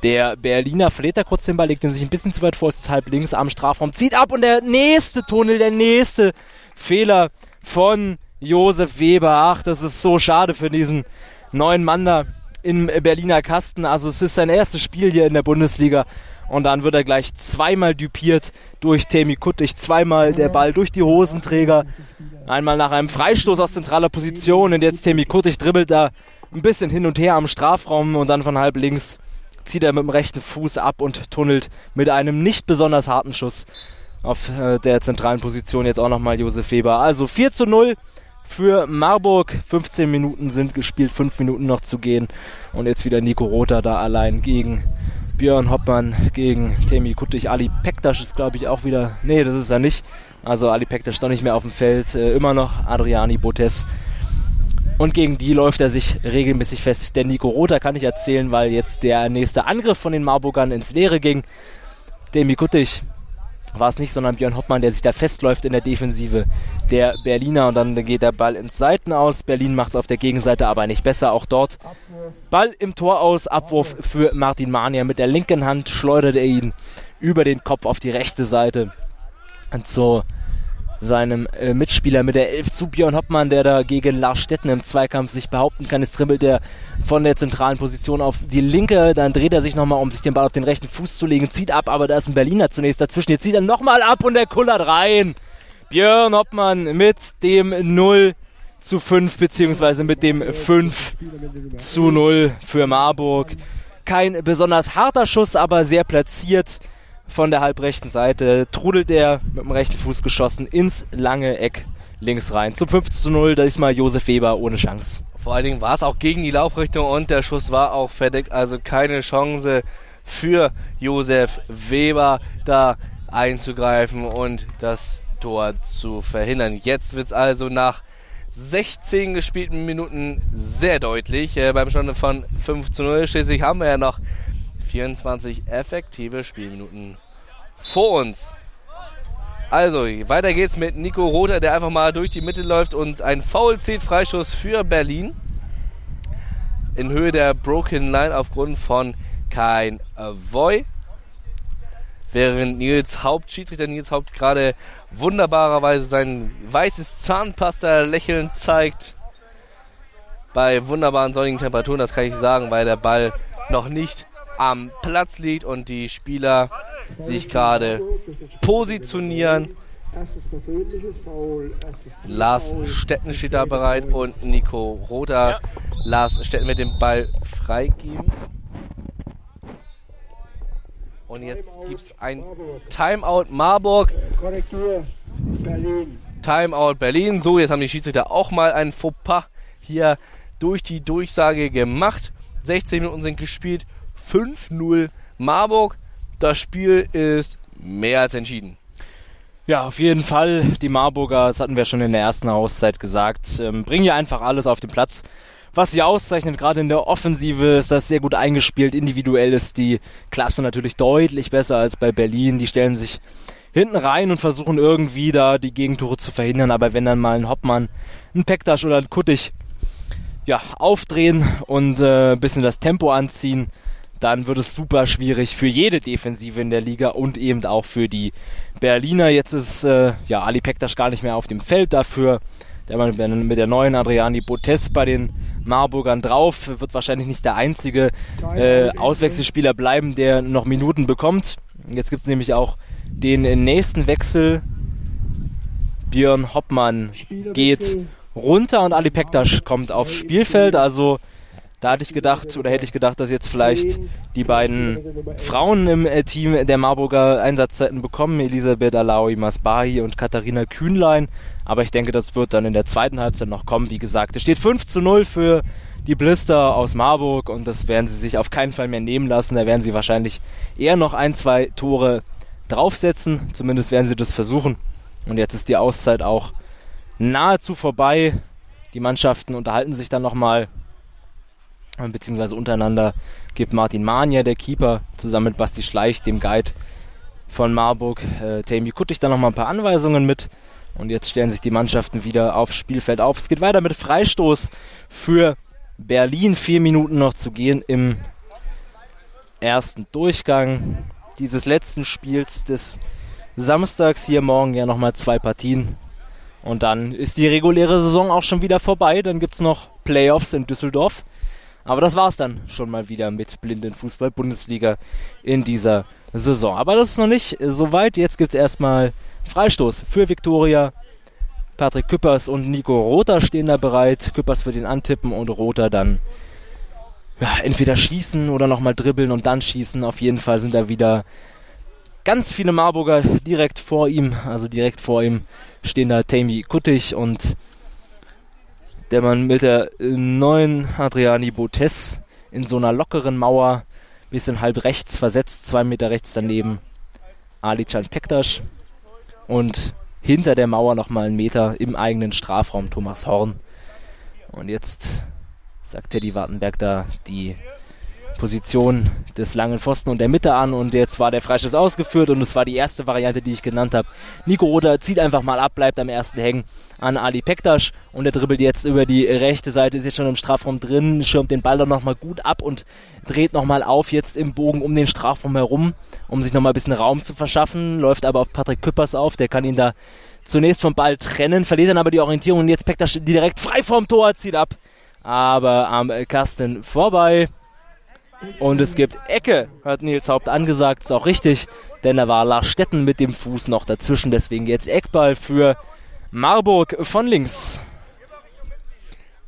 Der Berliner verliert da kurz den Ball, legt ihn sich ein bisschen zu weit vor, ist halb links am Strafraum, zieht ab und der nächste Tunnel, der nächste Fehler von Josef Weber. Ach, das ist so schade für diesen neuen Mann da im Berliner Kasten. Also es ist sein erstes Spiel hier in der Bundesliga. Und dann wird er gleich zweimal dupiert durch Temi Kuttig, zweimal der Ball durch die Hosenträger. Einmal nach einem Freistoß aus zentraler Position und jetzt Temi Kuttig dribbelt da ein bisschen hin und her am Strafraum und dann von halb links zieht er mit dem rechten Fuß ab und tunnelt mit einem nicht besonders harten Schuss auf äh, der zentralen Position jetzt auch nochmal Josef Weber. Also 4 zu 0 für Marburg. 15 Minuten sind gespielt, 5 Minuten noch zu gehen. Und jetzt wieder Nico Rother da allein gegen Björn Hoppmann, gegen Temi Kuttig. Ali Pektasch ist, glaube ich, auch wieder. Nee, das ist er nicht. Also Ali Pektasch doch nicht mehr auf dem Feld. Äh, immer noch Adriani Botes. Und gegen die läuft er sich regelmäßig fest. Der Nico Rother kann ich erzählen, weil jetzt der nächste Angriff von den Marburgern ins Leere ging. Demi Kuttig war es nicht, sondern Björn Hoppmann, der sich da festläuft in der Defensive der Berliner und dann geht der Ball ins Seiten aus. Berlin macht es auf der Gegenseite aber nicht besser. Auch dort Ball im Tor aus, Abwurf für Martin Mania. Mit der linken Hand schleudert er ihn über den Kopf auf die rechte Seite. Und so seinem äh, Mitspieler mit der 11 zu Björn Hoppmann, der da gegen Lars Stetten im Zweikampf sich behaupten kann. Jetzt tribbelt er von der zentralen Position auf die linke, dann dreht er sich nochmal, um sich den Ball auf den rechten Fuß zu legen, zieht ab, aber da ist ein Berliner zunächst dazwischen. Jetzt zieht er nochmal ab und er kullert rein. Björn Hoppmann mit dem 0 zu 5, beziehungsweise mit dem 5 zu 0 für Marburg. Kein besonders harter Schuss, aber sehr platziert von der halbrechten Seite trudelt er mit dem rechten Fuß geschossen ins lange Eck links rein. Zum 5 zu 0, da ist mal Josef Weber ohne Chance. Vor allen Dingen war es auch gegen die Laufrichtung und der Schuss war auch verdeckt, also keine Chance für Josef Weber da einzugreifen und das Tor zu verhindern. Jetzt wird es also nach 16 gespielten Minuten sehr deutlich. Äh, beim Stand von 5 zu 0. Schließlich haben wir ja noch 24 effektive Spielminuten vor uns. Also, weiter geht's mit Nico Rother, der einfach mal durch die Mitte läuft und ein Foul zieht. Freischuss für Berlin. In Höhe der Broken Line aufgrund von kein Voy. Während Nils Haupt, Schiedsrichter Nils Haupt, gerade wunderbarerweise sein weißes Zahnpasta-Lächeln zeigt. Bei wunderbaren sonnigen Temperaturen, das kann ich sagen, weil der Ball noch nicht am Platz liegt und die Spieler sich gerade positionieren. Lars Stetten steht da bereit und Nico Roda. Lars Stetten mit dem Ball freigeben. Und jetzt gibt es ein Timeout Marburg. Timeout Berlin. So, jetzt haben die Schiedsrichter auch mal einen Fauxpas hier durch die Durchsage gemacht. 16 Minuten sind gespielt. 5-0 Marburg. Das Spiel ist mehr als entschieden. Ja, auf jeden Fall. Die Marburger, das hatten wir schon in der ersten Auszeit gesagt, ähm, bringen ja einfach alles auf den Platz. Was sie auszeichnet, gerade in der Offensive, ist das sehr gut eingespielt. Individuell ist die Klasse natürlich deutlich besser als bei Berlin. Die stellen sich hinten rein und versuchen irgendwie da die Gegentore zu verhindern. Aber wenn dann mal ein Hoppmann, ein Pektasch oder ein Kuttig ja, aufdrehen und äh, ein bisschen das Tempo anziehen, dann wird es super schwierig für jede Defensive in der Liga und eben auch für die Berliner. Jetzt ist äh, ja Ali Pektas gar nicht mehr auf dem Feld dafür. Der mit der neuen Adriani Botes bei den Marburgern drauf, wird wahrscheinlich nicht der einzige äh, Auswechselspieler bleiben, der noch Minuten bekommt. Jetzt gibt es nämlich auch den nächsten Wechsel. Björn Hoppmann geht runter und Ali Pektas kommt aufs Spielfeld. Also da hatte ich gedacht, oder hätte ich gedacht, dass jetzt vielleicht die beiden Frauen im äh, Team der Marburger Einsatzzeiten bekommen, Elisabeth Alaui Masbahi und Katharina Kühnlein. Aber ich denke, das wird dann in der zweiten Halbzeit noch kommen. Wie gesagt, es steht 5 zu 0 für die Blister aus Marburg und das werden sie sich auf keinen Fall mehr nehmen lassen. Da werden sie wahrscheinlich eher noch ein, zwei Tore draufsetzen. Zumindest werden sie das versuchen. Und jetzt ist die Auszeit auch nahezu vorbei. Die Mannschaften unterhalten sich dann nochmal beziehungsweise untereinander gibt Martin Mania, der Keeper, zusammen mit Basti Schleich, dem Guide von Marburg, äh, Tammy Kuttig, dann nochmal ein paar Anweisungen mit. Und jetzt stellen sich die Mannschaften wieder aufs Spielfeld auf. Es geht weiter mit Freistoß für Berlin. Vier Minuten noch zu gehen im ersten Durchgang dieses letzten Spiels des Samstags. Hier morgen ja nochmal zwei Partien. Und dann ist die reguläre Saison auch schon wieder vorbei. Dann gibt es noch Playoffs in Düsseldorf. Aber das war's dann schon mal wieder mit Blindenfußball-Bundesliga in dieser Saison. Aber das ist noch nicht so weit. Jetzt gibt's erstmal Freistoß für Viktoria. Patrick Küppers und Nico Rother stehen da bereit. Küppers für den Antippen und Rother dann ja, entweder schießen oder nochmal dribbeln und dann schießen. Auf jeden Fall sind da wieder ganz viele Marburger direkt vor ihm. Also direkt vor ihm stehen da Tammy Kuttig und der Mann mit der neuen Adriani Botes in so einer lockeren Mauer, bisschen halb rechts versetzt, zwei Meter rechts daneben Alican Pektas und hinter der Mauer nochmal einen Meter im eigenen Strafraum Thomas Horn. Und jetzt sagt Teddy Wartenberg da die Position des langen Pfosten und der Mitte an und jetzt war der Freischuss ausgeführt und es war die erste Variante, die ich genannt habe. Nico Roder zieht einfach mal ab, bleibt am ersten hängen an Ali Pektas und er dribbelt jetzt über die rechte Seite, ist jetzt schon im Strafraum drin, schirmt den Ball dann nochmal gut ab und dreht nochmal auf jetzt im Bogen um den Strafraum herum, um sich nochmal ein bisschen Raum zu verschaffen, läuft aber auf Patrick Küppers auf, der kann ihn da zunächst vom Ball trennen, verliert dann aber die Orientierung und jetzt Pektas direkt frei vorm Tor, zieht ab, aber am Kasten vorbei. Und es gibt Ecke, hat Nils Haupt angesagt, ist auch richtig, denn da war Lars Stetten mit dem Fuß noch dazwischen, deswegen jetzt Eckball für Marburg von links.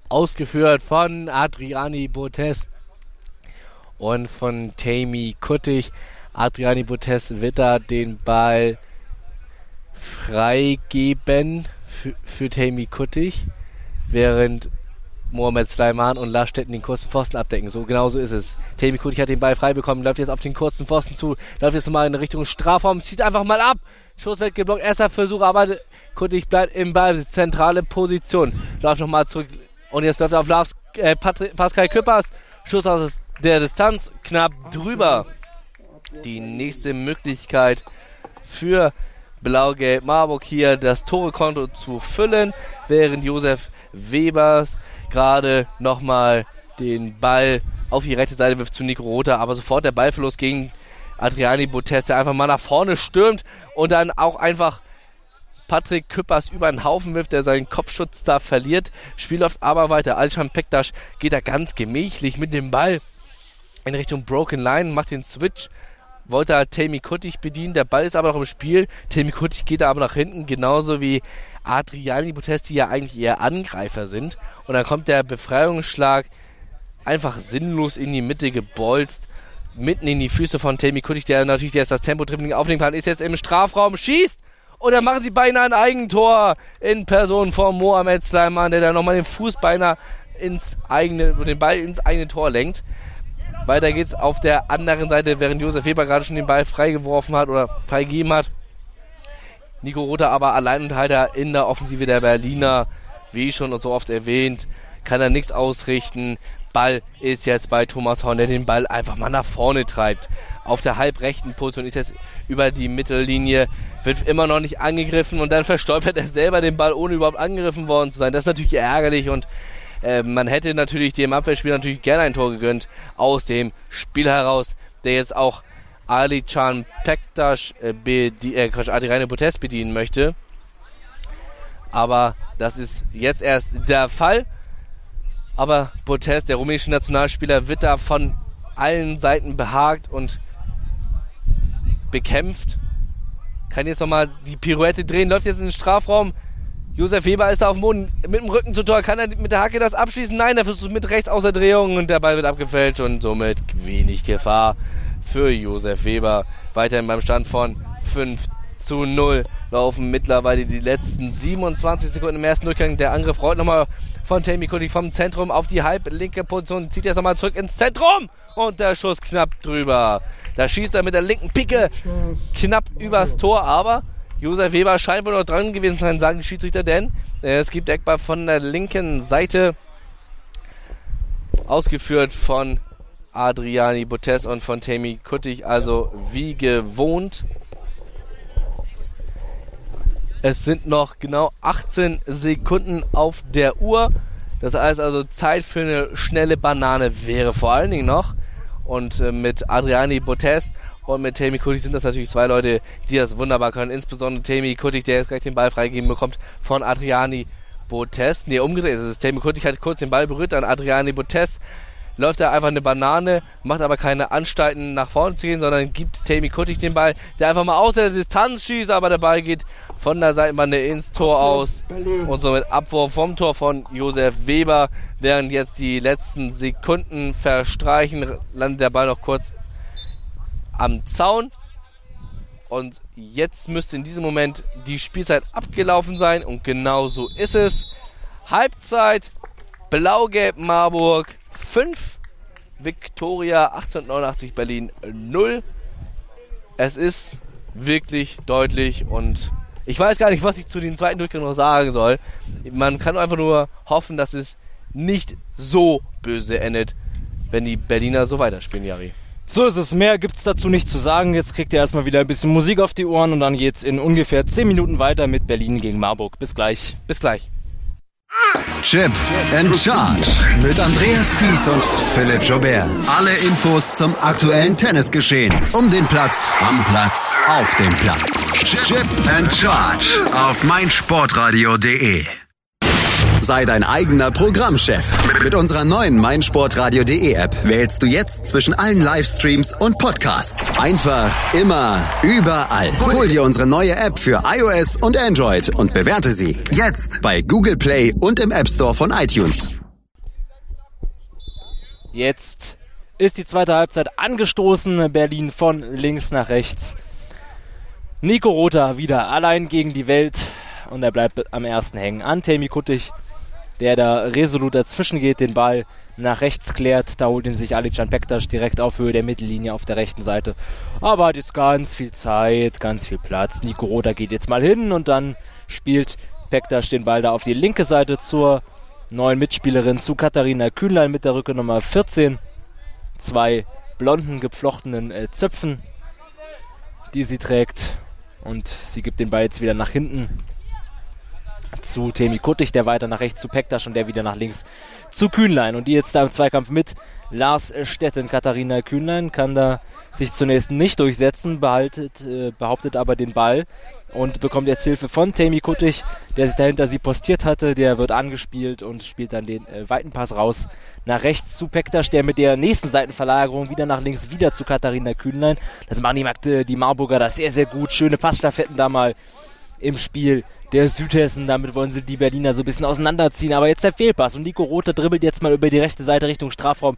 Ausgeführt von Adriani Botes und von Tammy Kuttig. Adriani Botes wird da den Ball freigeben für, für Tammy Kuttig, während Mohamed Sleiman und Lars den kurzen Pfosten abdecken. So genau so ist es. Temi Kudik hat den Ball frei bekommen, läuft jetzt auf den kurzen Pfosten zu, läuft jetzt mal in Richtung Strafraum, zieht einfach mal ab. Schuss wird geblockt, erster Versuch, aber Kudik bleibt im Ball, zentrale Position. Läuft nochmal zurück und jetzt läuft er auf Lars, äh, Pascal Küppers. Schuss aus der Distanz, knapp drüber. Die nächste Möglichkeit für Blau-Gelb Marburg hier das Torekonto zu füllen, während Josef Webers gerade nochmal den Ball auf die rechte Seite wirft zu Nico Rota, aber sofort der Ballverlust gegen Adriani Botes, der einfach mal nach vorne stürmt und dann auch einfach Patrick Küppers über den Haufen wirft, der seinen Kopfschutz da verliert. Spiel läuft aber weiter. Alsham Pektas geht da ganz gemächlich mit dem Ball in Richtung Broken Line, macht den Switch, wollte halt Tammy Kuttig bedienen. Der Ball ist aber noch im Spiel. Tammy Kuttig geht da aber nach hinten, genauso wie Adriani Botes, die ja eigentlich eher Angreifer sind. Und dann kommt der Befreiungsschlag einfach sinnlos in die Mitte gebolzt. Mitten in die Füße von Tammy Kuttig, der natürlich jetzt das Tempo-Dribbling aufnehmen kann, ist jetzt im Strafraum, schießt und dann machen sie beinahe ein Eigentor in Person von Mohamed Sleiman, der dann nochmal den Fuß beinahe ins eigene, den Ball ins eigene Tor lenkt. Weiter geht's auf der anderen Seite, während Josef Weber gerade schon den Ball freigeworfen hat oder freigegeben hat. Nico Rother aber Alleinunterhalter in der Offensive der Berliner, wie schon so oft erwähnt, kann er nichts ausrichten. Ball ist jetzt bei Thomas Horn, der den Ball einfach mal nach vorne treibt. Auf der halbrechten Position ist jetzt über die Mittellinie, wird immer noch nicht angegriffen und dann verstolpert er selber den Ball, ohne überhaupt angegriffen worden zu sein. Das ist natürlich ärgerlich und äh, man hätte natürlich dem Abwehrspieler natürlich gerne ein Tor gegönnt aus dem Spiel heraus, der jetzt auch Ali Chan Pektas, äh, äh, Quatsch, Adriane Botes bedienen möchte. Aber das ist jetzt erst der Fall. Aber Botes, der rumänische Nationalspieler, wird da von allen Seiten behagt und bekämpft. Kann jetzt nochmal die Pirouette drehen, läuft jetzt in den Strafraum. Josef Weber ist da auf dem Boden mit dem Rücken zu Tor. Kann er mit der Hacke das abschließen? Nein, er versucht mit rechts außer Drehung und der Ball wird abgefälscht und somit wenig Gefahr für Josef Weber. Weiterhin beim Stand von 5 zu 0 laufen mittlerweile die letzten 27 Sekunden im ersten Durchgang. Der Angriff rollt nochmal von Tammy Kudik vom Zentrum auf die halblinke Position, zieht jetzt nochmal zurück ins Zentrum und der Schuss knapp drüber. Da schießt er mit der linken Picke knapp übers Tor, aber Josef Weber scheint wohl noch dran gewesen zu sein, sagen die Schiedsrichter, denn es gibt Eckball von der linken Seite ausgeführt von Adriani Botes und von Tammy Kuttig, also wie gewohnt. Es sind noch genau 18 Sekunden auf der Uhr. Das heißt also, Zeit für eine schnelle Banane wäre vor allen Dingen noch. Und äh, mit Adriani Botes und mit Tammy Kuttig sind das natürlich zwei Leute, die das wunderbar können. Insbesondere Tammy Kuttig, der jetzt gleich den Ball freigeben bekommt von Adriani Botes. Ne, umgedreht. Es ist Tammy Kuttig hat kurz den Ball berührt, dann Adriani Botes läuft er einfach eine Banane, macht aber keine Anstalten nach vorne zu gehen, sondern gibt Tammy Kuttig den Ball, der einfach mal aus der Distanz schießt, aber der Ball geht von der Seitenbande ins Tor aus und somit Abwurf vom Tor von Josef Weber. Während jetzt die letzten Sekunden verstreichen, landet der Ball noch kurz am Zaun. Und jetzt müsste in diesem Moment die Spielzeit abgelaufen sein. Und genau so ist es. Halbzeit. Blau-Gelb Marburg 5. Viktoria 1889 Berlin 0. Es ist wirklich deutlich und ich weiß gar nicht, was ich zu dem zweiten Durchgang noch sagen soll. Man kann einfach nur hoffen, dass es nicht so böse endet, wenn die Berliner so weiterspielen, Jari. So ist es. Mehr gibt es dazu nicht zu sagen. Jetzt kriegt ihr erstmal wieder ein bisschen Musik auf die Ohren und dann geht's in ungefähr 10 Minuten weiter mit Berlin gegen Marburg. Bis gleich. Bis gleich. Chip and Charge mit Andreas Thies und Philipp Jobert. Alle Infos zum aktuellen Tennisgeschehen. Um den Platz, am Platz, auf dem Platz. Chip and Charge auf meinsportradio.de. Sei dein eigener Programmchef. Mit unserer neuen meinsportradio.de App wählst du jetzt zwischen allen Livestreams und Podcasts. Einfach, immer, überall. Hol dir unsere neue App für iOS und Android und bewerte sie jetzt bei Google Play und im App Store von iTunes. Jetzt ist die zweite Halbzeit angestoßen. Berlin von links nach rechts. Nico Rother wieder allein gegen die Welt und er bleibt am ersten hängen. An Temi Kuttig der da resolut dazwischen geht, den Ball nach rechts klärt. Da holt ihn sich Alican Bektas direkt auf Höhe der Mittellinie auf der rechten Seite. Aber hat jetzt ganz viel Zeit, ganz viel Platz. Nico Roda geht jetzt mal hin und dann spielt Bektas den Ball da auf die linke Seite zur neuen Mitspielerin, zu Katharina Kühnlein mit der Rücke Nummer 14. Zwei blonden, gepflochtenen äh, Zöpfen, die sie trägt. Und sie gibt den Ball jetzt wieder nach hinten zu Temi Kuttig, der weiter nach rechts zu Pektasch und der wieder nach links zu Kühnlein. Und die jetzt da im Zweikampf mit Lars Stetten. Katharina Kühnlein kann da sich zunächst nicht durchsetzen, behaltet, äh, behauptet aber den Ball und bekommt jetzt Hilfe von Temi Kuttig, der sich dahinter sie postiert hatte. Der wird angespielt und spielt dann den äh, weiten Pass raus nach rechts zu Pektasch, der mit der nächsten Seitenverlagerung wieder nach links wieder zu Katharina Kühnlein. Das machen die, die Marburger das sehr, sehr gut. Schöne Passstaffetten da mal im Spiel der Südhessen. Damit wollen sie die Berliner so ein bisschen auseinanderziehen. Aber jetzt der Fehlpass. Und Nico Rother dribbelt jetzt mal über die rechte Seite Richtung Strafraum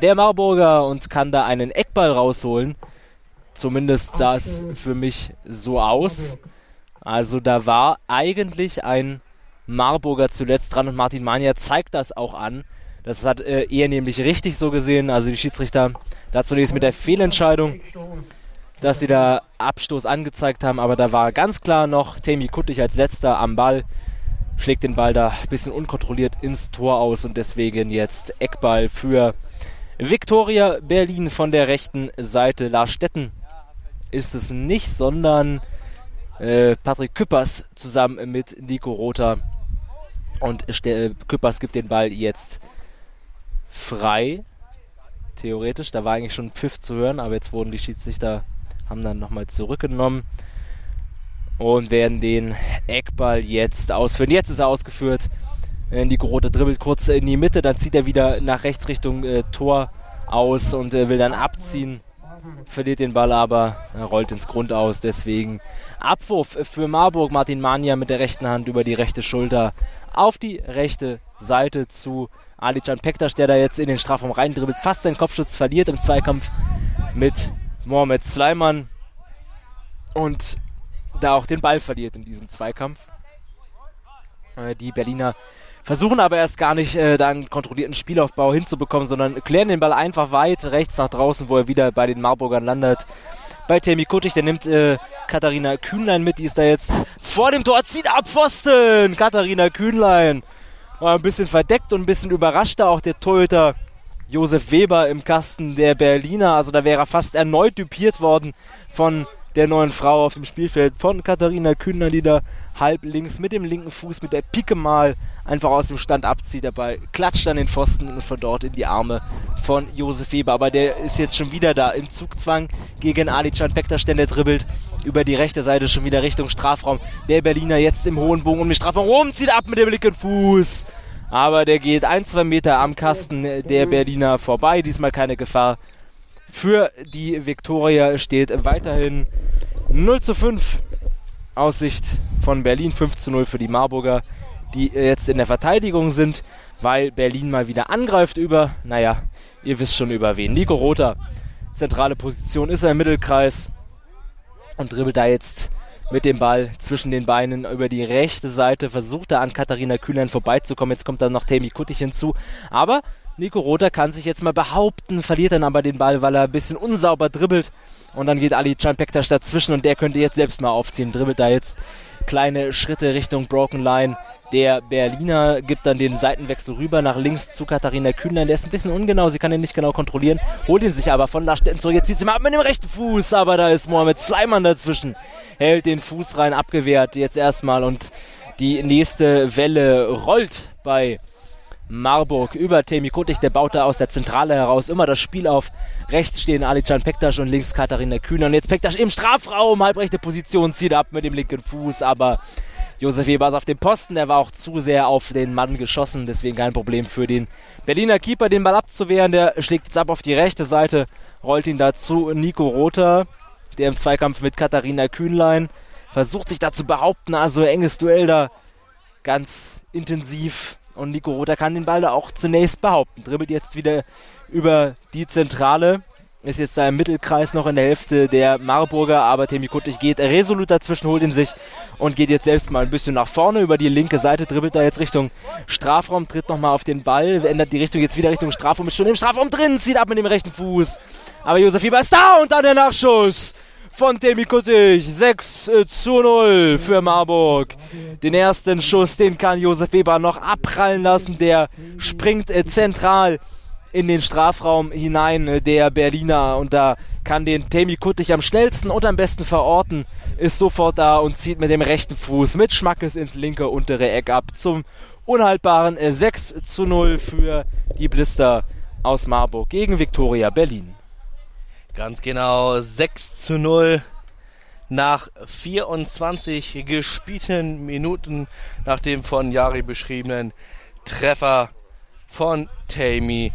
der Marburger und kann da einen Eckball rausholen. Zumindest sah es für mich so aus. Also da war eigentlich ein Marburger zuletzt dran und Martin Mania zeigt das auch an. Das hat äh, er nämlich richtig so gesehen. Also die Schiedsrichter da zunächst mit der Fehlentscheidung dass sie da Abstoß angezeigt haben, aber da war ganz klar noch Temi Kuttig als letzter am Ball, schlägt den Ball da ein bisschen unkontrolliert ins Tor aus und deswegen jetzt Eckball für Viktoria Berlin von der rechten Seite. Lars Stetten ist es nicht, sondern äh, Patrick Küppers zusammen mit Nico Rother. Und Ste Küppers gibt den Ball jetzt frei. Theoretisch, da war eigentlich schon Pfiff zu hören, aber jetzt wurden die Schiedsrichter haben dann nochmal zurückgenommen und werden den Eckball jetzt ausführen. Jetzt ist er ausgeführt. Nico Rote dribbelt kurz in die Mitte, dann zieht er wieder nach rechts Richtung äh, Tor aus und äh, will dann abziehen. Verliert den Ball aber, er rollt ins Grund aus. Deswegen Abwurf für Marburg. Martin Mania mit der rechten Hand über die rechte Schulter auf die rechte Seite zu Alican Pektas, der da jetzt in den Strafraum reindribbelt, fast seinen Kopfschutz verliert im Zweikampf mit Mohamed Sleiman und da auch den Ball verliert in diesem Zweikampf. Äh, die Berliner versuchen aber erst gar nicht, äh, da einen kontrollierten Spielaufbau hinzubekommen, sondern klären den Ball einfach weit rechts nach draußen, wo er wieder bei den Marburgern landet. Bei Temi Kuttig, der nimmt äh, Katharina Kühnlein mit, die ist da jetzt vor dem Tor, zieht ab Pfosten! Katharina Kühnlein war ein bisschen verdeckt und ein bisschen überrascht da auch der Torhüter Josef Weber im Kasten der Berliner. Also da wäre er fast erneut dupiert worden von der neuen Frau auf dem Spielfeld, von Katharina Kühner, die da halb links mit dem linken Fuß mit der Pike mal einfach aus dem Stand abzieht. Ball klatscht an den Pfosten und von dort in die Arme von Josef Weber. Aber der ist jetzt schon wieder da im Zugzwang gegen Ali Can Bekterstein, der dribbelt über die rechte Seite schon wieder Richtung Strafraum. Der Berliner jetzt im hohen Bogen um den Strafraum rum, zieht ab mit dem linken Fuß Aber der geht ein, zwei Meter am Kasten der Berliner vorbei. Diesmal keine Gefahr. Für die Viktoria steht weiterhin 0 zu 5 Aussicht von Berlin, 5 zu 0 für die Marburger, die jetzt in der Verteidigung sind, weil Berlin mal wieder angreift über, naja, ihr wisst schon über wen. Nico Rother, zentrale Position, ist er im Mittelkreis und dribbelt da jetzt mit dem Ball zwischen den Beinen über die rechte Seite, versucht er an Katharina Kühnlein vorbeizukommen. Jetzt kommt dann noch Temi Kuttig hinzu. Aber Nico Rother kann sich jetzt mal behaupten, verliert dann aber den Ball, weil er ein bisschen unsauber dribbelt. Und dann geht Ali Can Pektas dazwischen und der könnte jetzt selbst mal aufziehen. Dribbelt da jetzt kleine Schritte Richtung Broken Line. Der Berliner gibt dann den Seitenwechsel rüber nach links zu Katharina Kühnlein. Der ist ein bisschen ungenau, sie kann ihn nicht genau kontrollieren, holt ihn sich aber von Lastetten zurück. Jetzt zieht sie mal ab mit dem rechten Fuß, aber da ist Mohamed Sleiman dazwischen. Hält den Fuß rein, abgewehrt jetzt erstmal und die nächste Welle rollt bei Marburg über Temi Kutig, der baut da aus der Zentrale heraus immer das Spiel auf. Rechts stehen Alican Pektas und links Katharina Kühner. Und jetzt Pektas im Strafraum, halbrechte Position, zieht ab mit dem linken Fuß, aber Josef Weber ist auf dem Posten, der war auch zu sehr auf den Mann geschossen, deswegen kein Problem für den Berliner Keeper, den Ball abzuwehren. Der schlägt jetzt ab auf die rechte Seite, rollt ihn dazu Nico Rother, der im Zweikampf mit Katharina Kühnlein versucht sich da zu behaupten, also enges Duell da ganz intensiv. Und Nico Rother kann den Ball da auch zunächst behaupten. Dribbelt jetzt wieder über die Zentrale ist jetzt da im Mittelkreis noch in der Hälfte der Marburger, aber Temi Kuttig geht resolut dazwischen, holt ihn sich und geht jetzt selbst mal ein bisschen nach vorne über die linke Seite, dribbelt da jetzt Richtung Strafraum, tritt nochmal auf den Ball, ändert die Richtung jetzt wieder Richtung Strafraum, ist schon im Strafraum drin, zieht ab mit dem rechten Fuß. Aber Josef Fieber ist da und dann der Nachschuss von Temi Kuttig. 6 äh, zu 0 für Marburg. Den ersten Schuss, den kann Josef Weber noch abprallen lassen. Der springt äh, zentral in den Strafraum hinein, äh, der Berliner. Und da kann den Temi Kuttig am schnellsten und am besten verorten. Ist sofort da und zieht mit dem rechten Fuß mit Schmackes ins linke untere Eck ab zum unhaltbaren 6 äh, zu 0 für die Blister aus Marburg gegen Viktoria Berlin. Ganz genau 6 zu 0 nach 24 gespielten Minuten nach dem von Jari beschriebenen Treffer von Tammy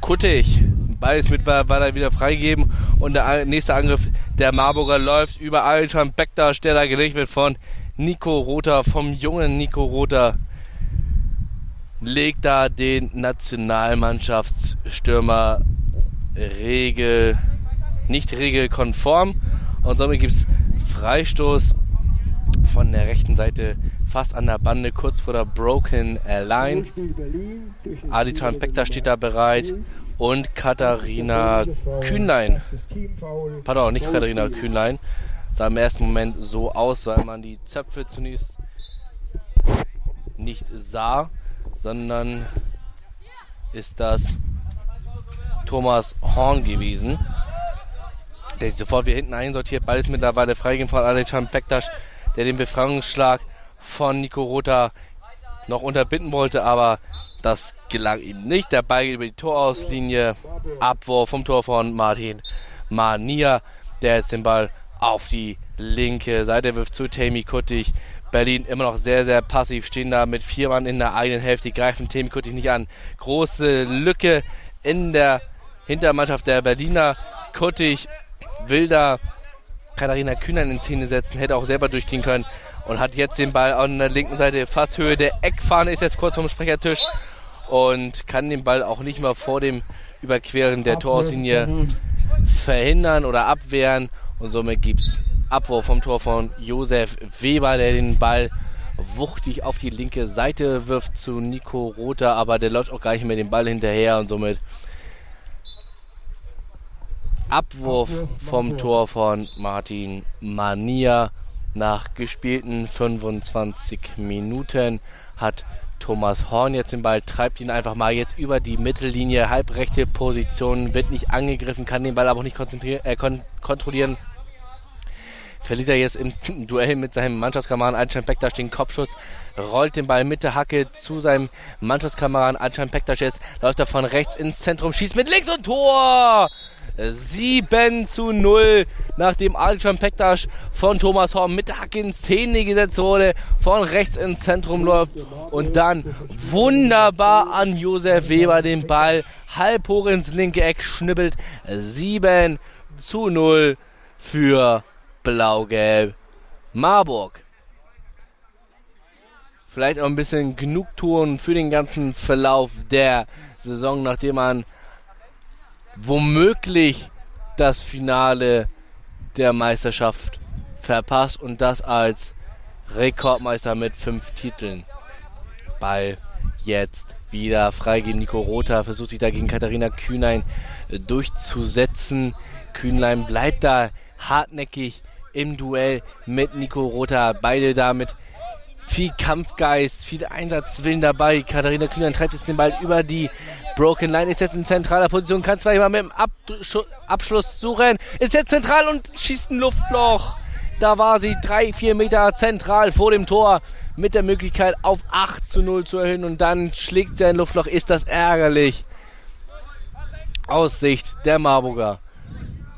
Kuttig. Ball ist mittlerweile wieder freigegeben und der nächste Angriff der Marburger läuft über Altan Bektas, der da gelegt wird von Nico Rother, vom jungen Nico Rother. Legt da den Nationalmannschaftsstürmer Regel, nicht regelkonform und somit gibt es Freistoß von der rechten Seite fast an der Bande, kurz vor der Broken Line. Aditan Pekta steht da bereit und Katharina Kühnlein. Pardon, nicht Katharina Kühnlein. Sah im ersten Moment so aus, weil man die Zöpfe zunächst nicht sah, sondern ist das Thomas Horn gewesen. Der sofort wieder hinten einsortiert. Ball ist mittlerweile freigegeben von Alexander Pektas, der den Befreiungsschlag von Nico Rota noch unterbinden wollte, aber das gelang ihm nicht. Der Ball geht über die Torauslinie. Abwurf vom Tor von Martin Mania, der jetzt den Ball auf die linke Seite wirft zu Tammy Kuttig. Berlin immer noch sehr, sehr passiv, stehen da mit vier Mann in der eigenen Hälfte, greifen Tammy Kuttig nicht an. Große Lücke in der Hintermannschaft der Berliner. Kuttig will da Katharina Kühner in Szene setzen, hätte auch selber durchgehen können und hat jetzt den Ball an der linken Seite fast Höhe der Eckfahne, ist jetzt kurz vom Sprechertisch und kann den Ball auch nicht mal vor dem Überqueren der Torauslinie verhindern oder abwehren und somit gibt es Abwurf vom Tor von Josef Weber, der den Ball wuchtig auf die linke Seite wirft zu Nico Rother, aber der läuft auch gar nicht mehr den Ball hinterher und somit Abwurf vom Tor von Martin Mania. Nach gespielten 25 Minuten hat Thomas Horn jetzt den Ball, treibt ihn einfach mal jetzt über die Mittellinie, halbrechte Position, wird nicht angegriffen, kann den Ball aber auch nicht äh, kon kontrollieren. Verliert er jetzt im Duell mit seinem Mannschaftskameraden Alcan Pektas den Kopfschuss, rollt den Ball mit der Hacke zu seinem Mannschaftskameraden Alcan Pektas jetzt, läuft er von rechts ins Zentrum, schießt mit links und Tor! 7 zu 0, nachdem Alcan Pektas von Thomas Horn mit der Hacke in Szene gesetzt wurde, von rechts ins Zentrum läuft und dann wunderbar an Josef Weber den Ball halb hoch ins linke Eck schnippelt. 7 zu 0 für Blau-Gelb Marburg. Vielleicht auch ein bisschen Genugtuung für den ganzen Verlauf der Saison, nachdem man womöglich das Finale der Meisterschaft verpasst und das als Rekordmeister mit fünf Titeln. Ball jetzt wieder freigeben. Nico Rother versucht sich dagegen Katharina Kühnein durchzusetzen. Kühnlein bleibt da hartnäckig im Duell mit Nico Rother. Beide damit viel Kampfgeist, viel Einsatzwillen dabei. Katharina Kühnein treibt jetzt den Ball über die Broken Line, ist jetzt in zentraler Position, kann zwar mal mit dem Absch Abschluss suchen, ist jetzt zentral und schießt ein Luftloch. Da war sie drei, vier Meter zentral vor dem Tor mit der Möglichkeit auf 8 zu 0 zu erhöhen und dann schlägt sie ein Luftloch. Ist das ärgerlich? Aussicht der Marburger.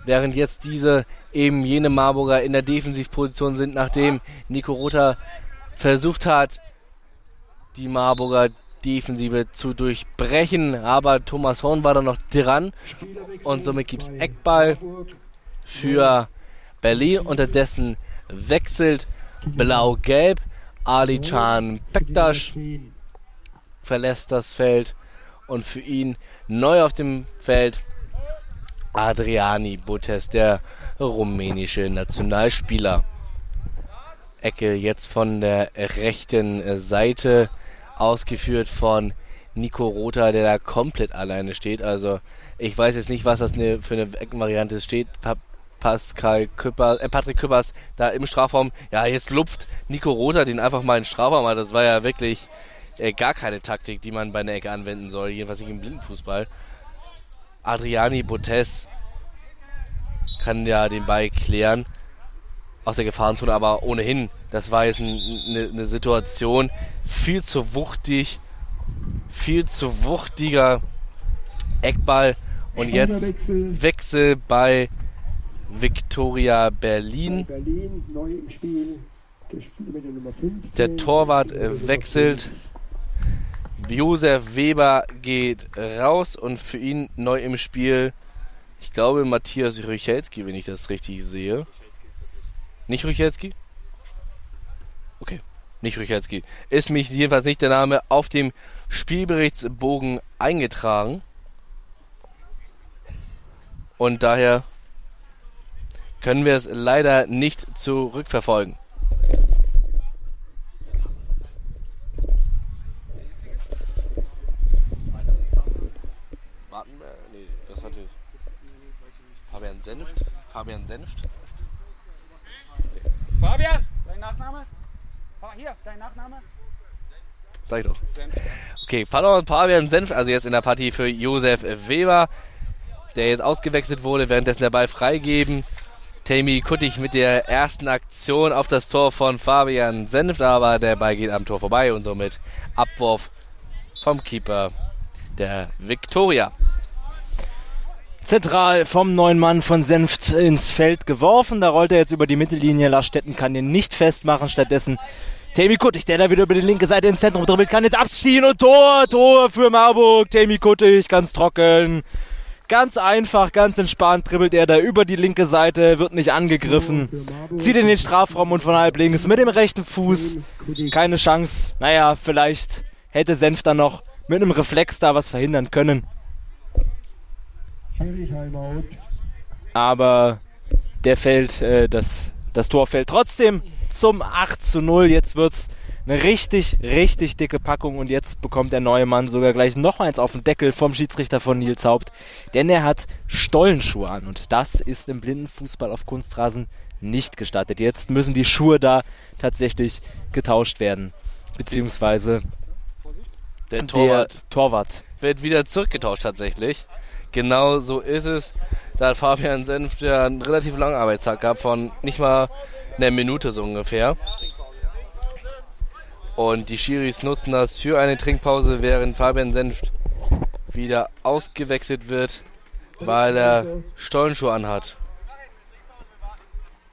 Während jetzt diese eben jene Marburger in der Defensivposition sind, nachdem Nico Rother versucht hat, die Marburger Defensive zu durchbrechen. Aber Thomas Horn war da noch dran. Und somit gibt es Eckball für Berlin. Unterdessen wechselt Blau-Gelb. Ali Can Bektasch verlässt das Feld. Und für ihn neu auf dem Feld Adriani Botes, der rumänische Nationalspieler. Ecke jetzt von der rechten Seite ausgeführt von Nico Rota, der da komplett alleine steht. Also ich weiß jetzt nicht, was das ne, für eine Eckenvariante steht. Pa Pascal Küpper, äh, Patrick Küppers da im Strafraum. Ja, jetzt lupft Nico Rota den einfach mal in den Strafraum. Aber das war ja wirklich äh, gar keine Taktik, die man bei einer Ecke anwenden soll. Jedenfalls nicht im Blindenfußball. Adriani Botes kann ja den Ball klären aus der Gefahrenzone, aber ohnehin, das war jetzt eine ne Situation viel zu wuchtig, viel zu wuchtiger Eckball und jetzt Wechsel bei Victoria Berlin. Der Torwart äh, wechselt. Josef Weber geht raus und für ihn neu im Spiel, ich glaube, Matthias Rychelski, wenn ich das richtig sehe. Nicht Rychelski? Okay, nicht Rychelski. Ist mich jedenfalls nicht der Name auf dem Spielberichtsbogen eingetragen. Und daher können wir es leider nicht zurückverfolgen. Fabian Senft. Fabian Senft. Fabian, dein Nachname? Hier, dein Nachname? Sag ich doch. Okay, Pardon Fabian Senf, also jetzt in der Partie für Josef Weber, der jetzt ausgewechselt wurde, währenddessen der Ball freigeben. Tammy Kuttig mit der ersten Aktion auf das Tor von Fabian Senft, aber der Ball geht am Tor vorbei und somit Abwurf vom Keeper der Viktoria zentral vom neuen Mann von Senft ins Feld geworfen. Da rollt er jetzt über die Mittellinie. Lars Stetten kann den nicht festmachen. Stattdessen Tammy Kuttig, der da wieder über die linke Seite ins Zentrum dribbelt, kann jetzt abziehen und Tor, Tor für Marburg. Tammy Kuttig, ganz trocken. Ganz einfach, ganz entspannt dribbelt er da über die linke Seite, wird nicht angegriffen, zieht in den Strafraum und von halb links mit dem rechten Fuß. Keine Chance. Naja, vielleicht hätte Senf dann noch mit einem Reflex da was verhindern können. Aber der fällt, äh, das, das Tor fällt trotzdem zum 8 zu 0. Jetzt wird es eine richtig, richtig dicke Packung und jetzt bekommt der neue Mann sogar gleich noch eins auf den Deckel vom Schiedsrichter von Nils Haupt, denn er hat Stollenschuhe an und das ist im Blindenfußball auf Kunstrasen nicht gestattet. Jetzt müssen die Schuhe da tatsächlich getauscht werden, beziehungsweise der Torwart, der Torwart wird wieder zurückgetauscht tatsächlich. Genau so ist es. Da hat Fabian Senft ja einen relativ langen Arbeitstag gehabt von nicht mal einer Minute so ungefähr. Und die Schiris nutzen das für eine Trinkpause, während Fabian Senft wieder ausgewechselt wird. weil er Stollenschuhe anhat.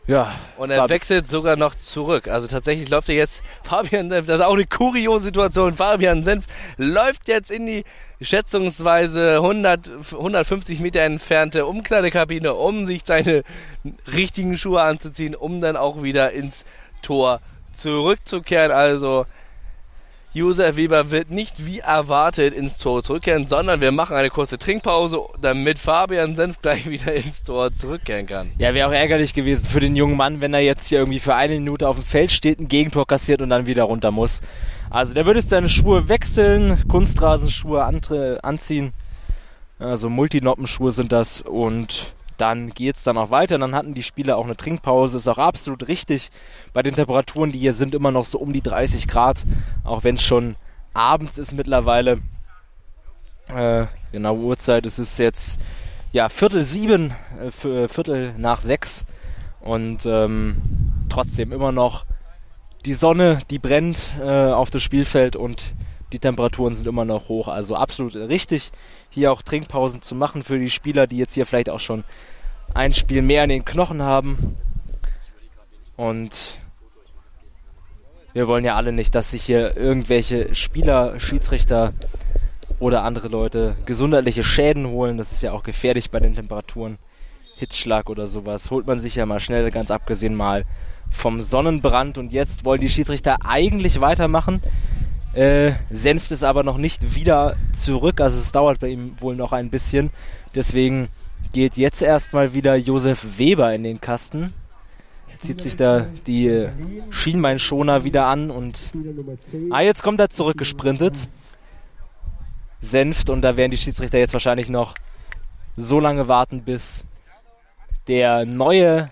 Ja. Und er wechselt sogar noch zurück. Also tatsächlich läuft er jetzt Fabian Senf, das ist auch eine kuriose Situation. Fabian Senf läuft jetzt in die schätzungsweise 100, 150 Meter entfernte Umkleidekabine, um sich seine richtigen Schuhe anzuziehen, um dann auch wieder ins Tor zurückzukehren. Also Josef Weber wird nicht wie erwartet ins Tor zurückkehren, sondern wir machen eine kurze Trinkpause, damit Fabian Senf gleich wieder ins Tor zurückkehren kann. Ja, wäre auch ärgerlich gewesen für den jungen Mann, wenn er jetzt hier irgendwie für eine Minute auf dem Feld steht, ein Gegentor kassiert und dann wieder runter muss. Also der würde jetzt seine Schuhe wechseln, Kunstrasenschuhe anziehen. Also Multinoppenschuhe sind das und dann geht es dann auch weiter. Dann hatten die Spieler auch eine Trinkpause. Ist auch absolut richtig. Bei den Temperaturen, die hier sind, immer noch so um die 30 Grad. Auch wenn es schon abends ist mittlerweile. Äh, genau, Uhrzeit. Es ist jetzt ja Viertel sieben, äh, Viertel nach sechs. Und ähm, trotzdem immer noch die Sonne, die brennt äh, auf das Spielfeld und die Temperaturen sind immer noch hoch. Also absolut richtig hier auch Trinkpausen zu machen für die Spieler, die jetzt hier vielleicht auch schon ein Spiel mehr in den Knochen haben. Und wir wollen ja alle nicht, dass sich hier irgendwelche Spieler, Schiedsrichter oder andere Leute gesundheitliche Schäden holen. Das ist ja auch gefährlich bei den Temperaturen. Hitzschlag oder sowas holt man sich ja mal schnell, ganz abgesehen mal vom Sonnenbrand. Und jetzt wollen die Schiedsrichter eigentlich weitermachen. Äh, senft es aber noch nicht wieder zurück. Also es dauert bei ihm wohl noch ein bisschen. Deswegen geht jetzt erstmal wieder Josef Weber in den Kasten. Zieht sich da die Schienbeinschoner wieder an und. Ah, jetzt kommt er zurückgesprintet. Senft und da werden die Schiedsrichter jetzt wahrscheinlich noch so lange warten, bis der neue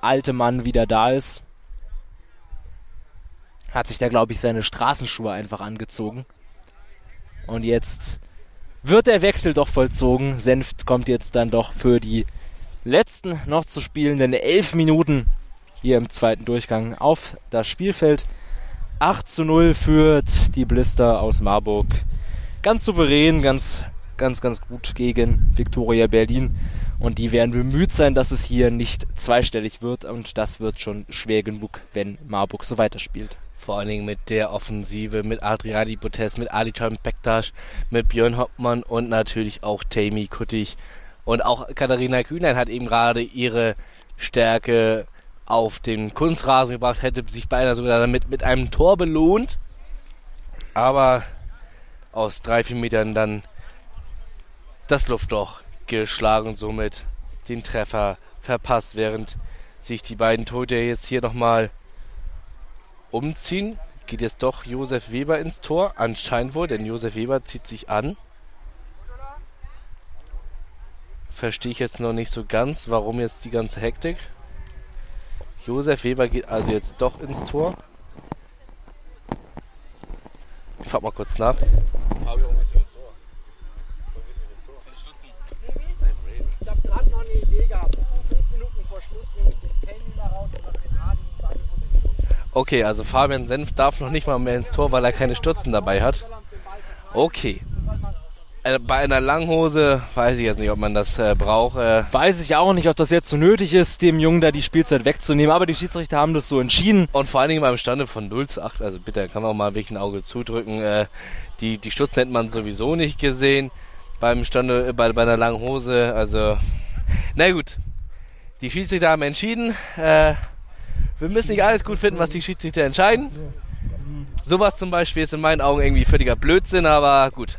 alte Mann wieder da ist hat sich da, glaube ich, seine Straßenschuhe einfach angezogen. Und jetzt wird der Wechsel doch vollzogen. Senft kommt jetzt dann doch für die letzten noch zu spielenden elf Minuten hier im zweiten Durchgang auf das Spielfeld. 8 zu 0 führt die Blister aus Marburg. Ganz souverän, ganz, ganz, ganz gut gegen Viktoria Berlin. Und die werden bemüht sein, dass es hier nicht zweistellig wird. Und das wird schon schwer genug, wenn Marburg so weiterspielt. Vor allen Dingen mit der Offensive, mit Adriani Botes, mit Ali Bektasch, mit Björn Hoppmann und natürlich auch Tammy Kuttig. Und auch Katharina Kühnein hat eben gerade ihre Stärke auf den Kunstrasen gebracht, hätte sich beinahe sogar damit mit einem Tor belohnt. Aber aus drei, vier Metern dann das Luftloch geschlagen und somit den Treffer verpasst, während sich die beiden Tote jetzt hier nochmal umziehen, geht jetzt doch Josef Weber ins Tor. Anscheinend wohl, denn Josef Weber zieht sich an. Verstehe ich jetzt noch nicht so ganz, warum jetzt die ganze Hektik. Josef Weber geht also jetzt doch ins Tor. Ich frag mal kurz nach. Fabio, warum gehst du ins Tor? Warum gehst du ins Tor? Ich habe gerade noch eine Idee gehabt. Fünf Minuten vor Schluss nehme ich den Kenny mal raus und mache den Adi in seine Position. Okay, also Fabian Senf darf noch nicht mal mehr ins Tor, weil er keine Stützen dabei hat. Okay. Äh, bei einer Langhose weiß ich jetzt nicht, ob man das äh, braucht. Äh. Weiß ich auch nicht, ob das jetzt so nötig ist, dem Jungen da die Spielzeit wegzunehmen, aber die Schiedsrichter haben das so entschieden. Und vor allen Dingen beim Stande von 0 zu 8, also bitte, kann man auch mal wirklich ein Auge zudrücken. Äh, die, die Stutzen hätte man sowieso nicht gesehen beim Stande, äh, bei, bei einer langen Hose. Also, na gut. Die Schiedsrichter haben entschieden. Äh, wir müssen nicht alles gut finden, was die Schiedsrichter entscheiden. Sowas zum Beispiel ist in meinen Augen irgendwie völliger Blödsinn, aber gut.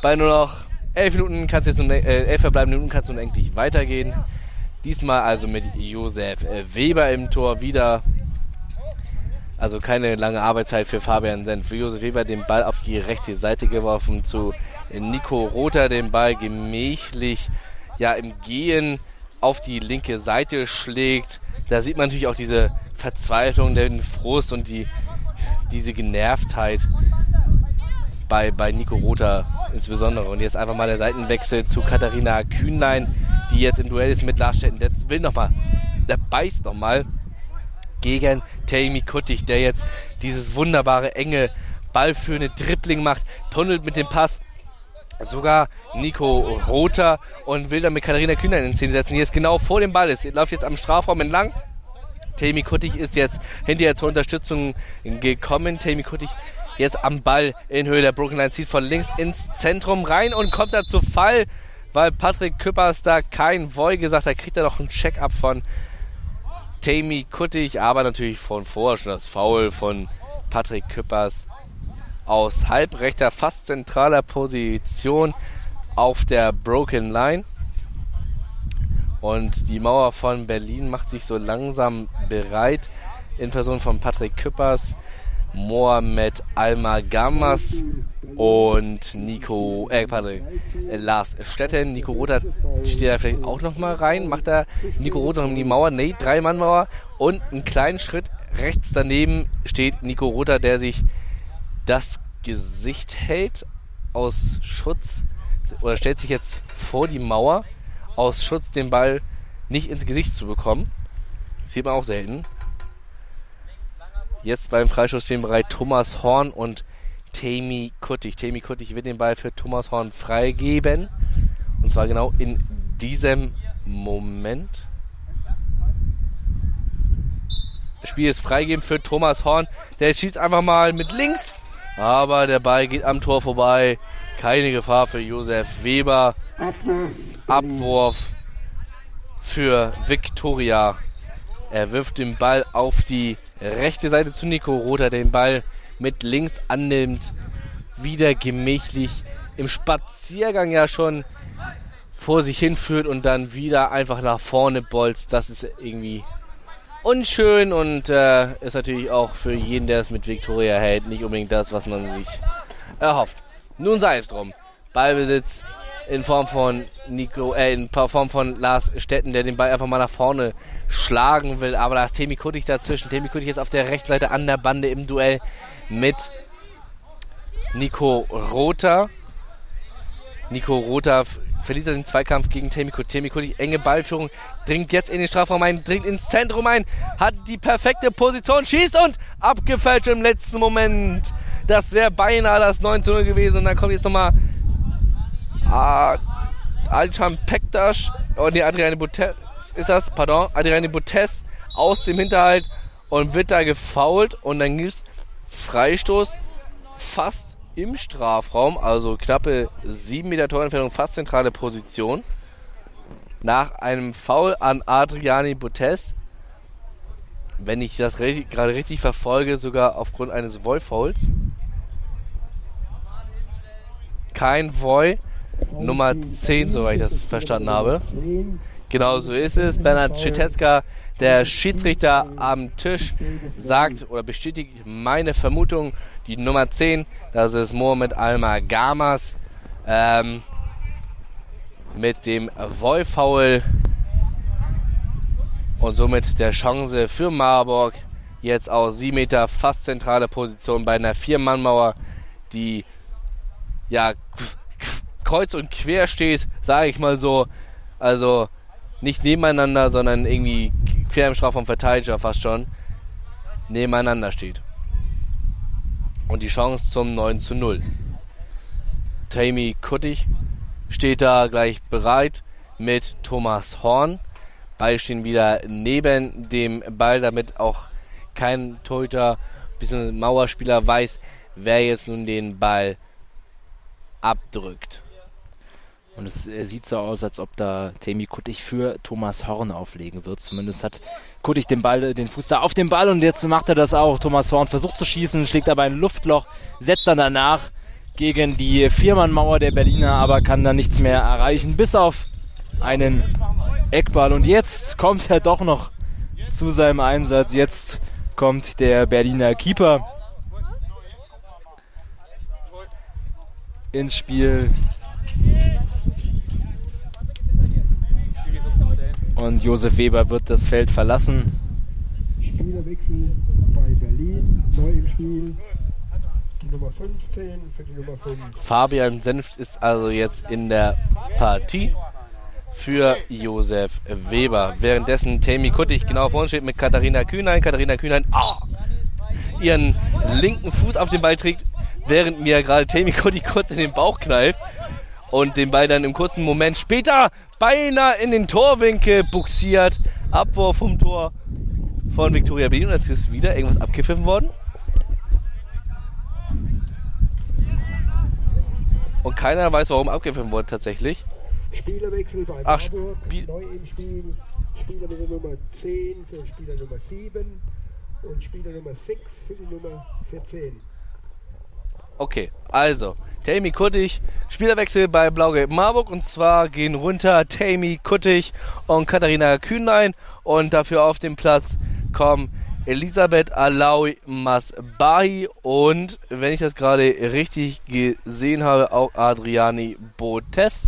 Bei nur noch elf Minuten kannst jetzt äh, elf verbleibende Minuten kannst du nun endlich weitergehen. Diesmal also mit Josef äh, Weber im Tor wieder. Also keine lange Arbeitszeit für Fabian Senf. Für Josef Weber den Ball auf die rechte Seite geworfen zu Nico Rother den Ball gemächlich ja im Gehen auf die linke Seite schlägt da sieht man natürlich auch diese Verzweiflung, den Frust und die, diese Genervtheit bei, bei Nico Rother insbesondere. Und jetzt einfach mal der Seitenwechsel zu Katharina Kühnlein, die jetzt im Duell ist mit Lars Stetten. Der will nochmal, der beißt nochmal gegen Tammy Kuttig, der jetzt dieses wunderbare, enge, ballführende Dribbling macht, tunnelt mit dem Pass sogar Nico Rother und will dann mit Katharina Kühner in Szene setzen. Hier ist genau vor dem Ball. Es läuft jetzt am Strafraum entlang. Tammy Kuttig ist jetzt hinterher zur Unterstützung gekommen. Tammy Kuttig jetzt am Ball in Höhe der Broken Line zieht von links ins Zentrum rein und kommt da zu Fall, weil Patrick Küppers da kein Voy gesagt hat. Kriegt er noch einen Check-up von Tammy Kuttig, aber natürlich von vorher schon das Foul von Patrick Küppers aus halbrechter, fast zentraler Position auf der Broken Line. Und die Mauer von Berlin macht sich so langsam bereit in Person von Patrick Küppers, Mohamed Almagamas und Nico, äh, pardon, äh, Lars Stetten. Nico Rother steht da vielleicht auch nochmal rein. Macht da Nico Rother um die Mauer? Nee, Drei-Mann-Mauer. Und einen kleinen Schritt rechts daneben steht Nico Rother, der sich das Gesicht hält aus Schutz oder stellt sich jetzt vor die Mauer aus Schutz den Ball nicht ins Gesicht zu bekommen. sieht man auch selten. Jetzt beim Freistoß stehen bereit Thomas Horn und Tammy Kuttig. Tammy Kuttig wird den Ball für Thomas Horn freigeben. Und zwar genau in diesem Moment. Das Spiel ist freigeben für Thomas Horn. Der schießt einfach mal mit links. Aber der Ball geht am Tor vorbei. Keine Gefahr für Josef Weber. Abwurf für Viktoria. Er wirft den Ball auf die rechte Seite zu Nico Rother, der den Ball mit links annimmt. Wieder gemächlich im Spaziergang ja schon vor sich hinführt und dann wieder einfach nach vorne bolzt. Das ist irgendwie unschön und äh, ist natürlich auch für jeden, der es mit Viktoria hält, nicht unbedingt das, was man sich erhofft. Nun sei es drum. Ballbesitz in Form von Nico, äh, in Form von Lars Stetten, der den Ball einfach mal nach vorne schlagen will. Aber da ist Temi Kuttig dazwischen. Temi Kuttig ist auf der rechten Seite an der Bande im Duell mit Nico Rother. Nico Rother verliert er den Zweikampf gegen Temiko. Temiko die enge Ballführung, dringt jetzt in den Strafraum ein, dringt ins Zentrum ein, hat die perfekte Position, schießt und abgefälscht im letzten Moment. Das wäre beinahe das 9 zu 0 gewesen. Und dann kommt jetzt nochmal ah, Alchan Pektas, oh ne, Adriane Botes ist das, pardon, Adriane Botes aus dem Hinterhalt und wird da gefault und dann gibt es Freistoß fast im Strafraum, also knappe 7 Meter Torentfernung, fast zentrale Position. Nach einem Foul an Adriani Botes, wenn ich das gerade richtig verfolge, sogar aufgrund eines Voy-Fouls. Kein Voy, Nummer 10, soweit ich das verstanden habe. Genau so ist es. Bernhard Schitetzka, der Schiedsrichter am Tisch, sagt oder bestätigt meine Vermutung, die Nummer 10, das ist Mohamed Alma Gamas ähm, mit dem Vollfoul und somit der Chance für Marburg jetzt aus 7 Meter fast zentrale Position bei einer Vier-Mann-Mauer, die ja kreuz und quer steht, sage ich mal so. Also nicht nebeneinander, sondern irgendwie quer im Strafraum verteidigt, fast schon nebeneinander steht und die Chance zum 9 zu 0. Tammy Kuttig steht da gleich bereit mit Thomas Horn. Beide stehen wieder neben dem Ball, damit auch kein Torhüter, bisschen Mauerspieler weiß, wer jetzt nun den Ball abdrückt. Und es sieht so aus, als ob da Temi Kuttig für Thomas Horn auflegen wird. Zumindest hat Kuttig den Ball, den Fuß da auf den Ball und jetzt macht er das auch. Thomas Horn versucht zu schießen, schlägt aber ein Luftloch, setzt dann danach gegen die Viermannmauer der Berliner, aber kann dann nichts mehr erreichen, bis auf einen Eckball. Und jetzt kommt er doch noch zu seinem Einsatz. Jetzt kommt der Berliner Keeper ins Spiel. Und Josef Weber wird das Feld verlassen. Spielerwechsel bei Berlin, neu im Spiel. Die Nummer 15 für die Nummer 5. Fabian Senft ist also jetzt in der Partie für Josef Weber. Währenddessen Tammy Kuttig genau vorne steht mit Katharina Kühnlein. Katharina Kühnlein oh, ihren linken Fuß auf den Ball trägt, während mir gerade Tammy Kuttig kurz in den Bauch kneift. Und den Ball dann im kurzen Moment später beinahe in den Torwinkel buxiert. Abwurf vom Tor von Viktoria Berlin und es ist wieder irgendwas abgepfiffen worden. Und keiner weiß, warum abgepfiffen wurde tatsächlich. Spielerwechsel bei Ach, Marburg, Spiel- neu im Spiel. Spieler Nummer 10 für Spieler Nummer 7 und Spieler Nummer 6 für die Nummer 14. Okay, also, Tammy Kuttig, Spielerwechsel bei Blau-Gelb Marburg und zwar gehen runter Tammy Kuttig und Katharina Kühnlein und dafür auf den Platz kommen Elisabeth Alaui Masbahi und, wenn ich das gerade richtig gesehen habe, auch Adriani Botes.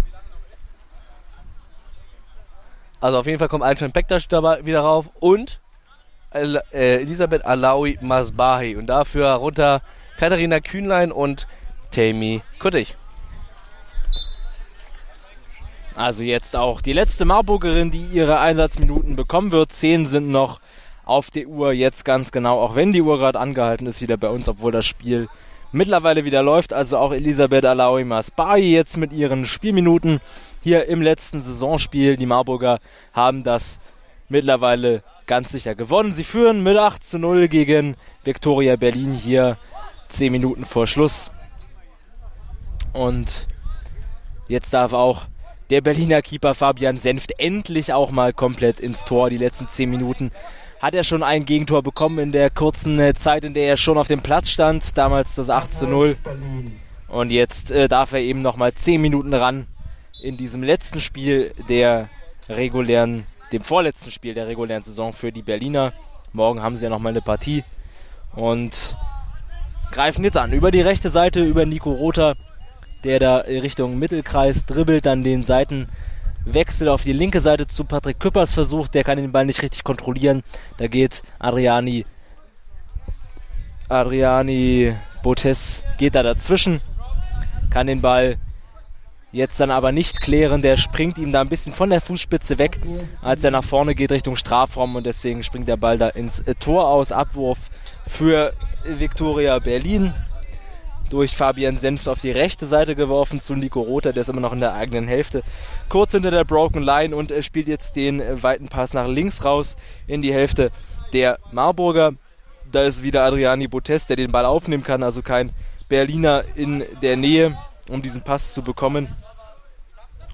Also auf jeden Fall kommt Alcan Bektasch dabei wieder rauf und äh, Elisabeth Alaui Masbahi und dafür runter Katharina Kühnlein und Tammy Kuttig. Also jetzt auch die letzte Marburgerin, die ihre Einsatzminuten bekommen wird. Zehn sind noch auf der Uhr jetzt ganz genau, auch wenn die Uhr gerade angehalten ist wieder bei uns, obwohl das Spiel mittlerweile wieder läuft. Also auch Elisabeth Alaui Masbahi jetzt mit ihren Spielminuten hier im letzten Saisonspiel. Die Marburger haben das mittlerweile ganz sicher gewonnen. Sie führen mit 8 zu 0 gegen Viktoria Berlin hier 10 Minuten vor Schluss. Und jetzt darf auch der Berliner Keeper Fabian Senft endlich auch mal komplett ins Tor. Die letzten 10 Minuten hat er schon ein Gegentor bekommen in der kurzen äh, Zeit, in der er schon auf dem Platz stand. Damals das 8 zu 0. Berlin. Und jetzt äh, darf er eben nochmal 10 Minuten ran in diesem letzten Spiel der regulären, dem vorletzten Spiel der regulären Saison für die Berliner. Morgen haben sie ja nochmal eine Partie und greifen jetzt an. Über die rechte Seite, über Nico Rother, der da Richtung Mittelkreis dribbelt, dann den Seitenwechsel auf die linke Seite zu Patrick Küppers versucht. Der kann den Ball nicht richtig kontrollieren. Da geht Adriani Adriani Botes geht da dazwischen, kann den Ball jetzt dann aber nicht klären. Der springt ihm da ein bisschen von der Fußspitze weg, als er nach vorne geht Richtung Strafraum und deswegen springt der Ball da ins Tor aus. Abwurf für Viktoria Berlin. Durch Fabian Senft auf die rechte Seite geworfen zu Nico Rother, der ist immer noch in der eigenen Hälfte. Kurz hinter der Broken Line und er spielt jetzt den weiten Pass nach links raus in die Hälfte der Marburger. Da ist wieder Adriani Botes, der den Ball aufnehmen kann, also kein Berliner in der Nähe, um diesen Pass zu bekommen.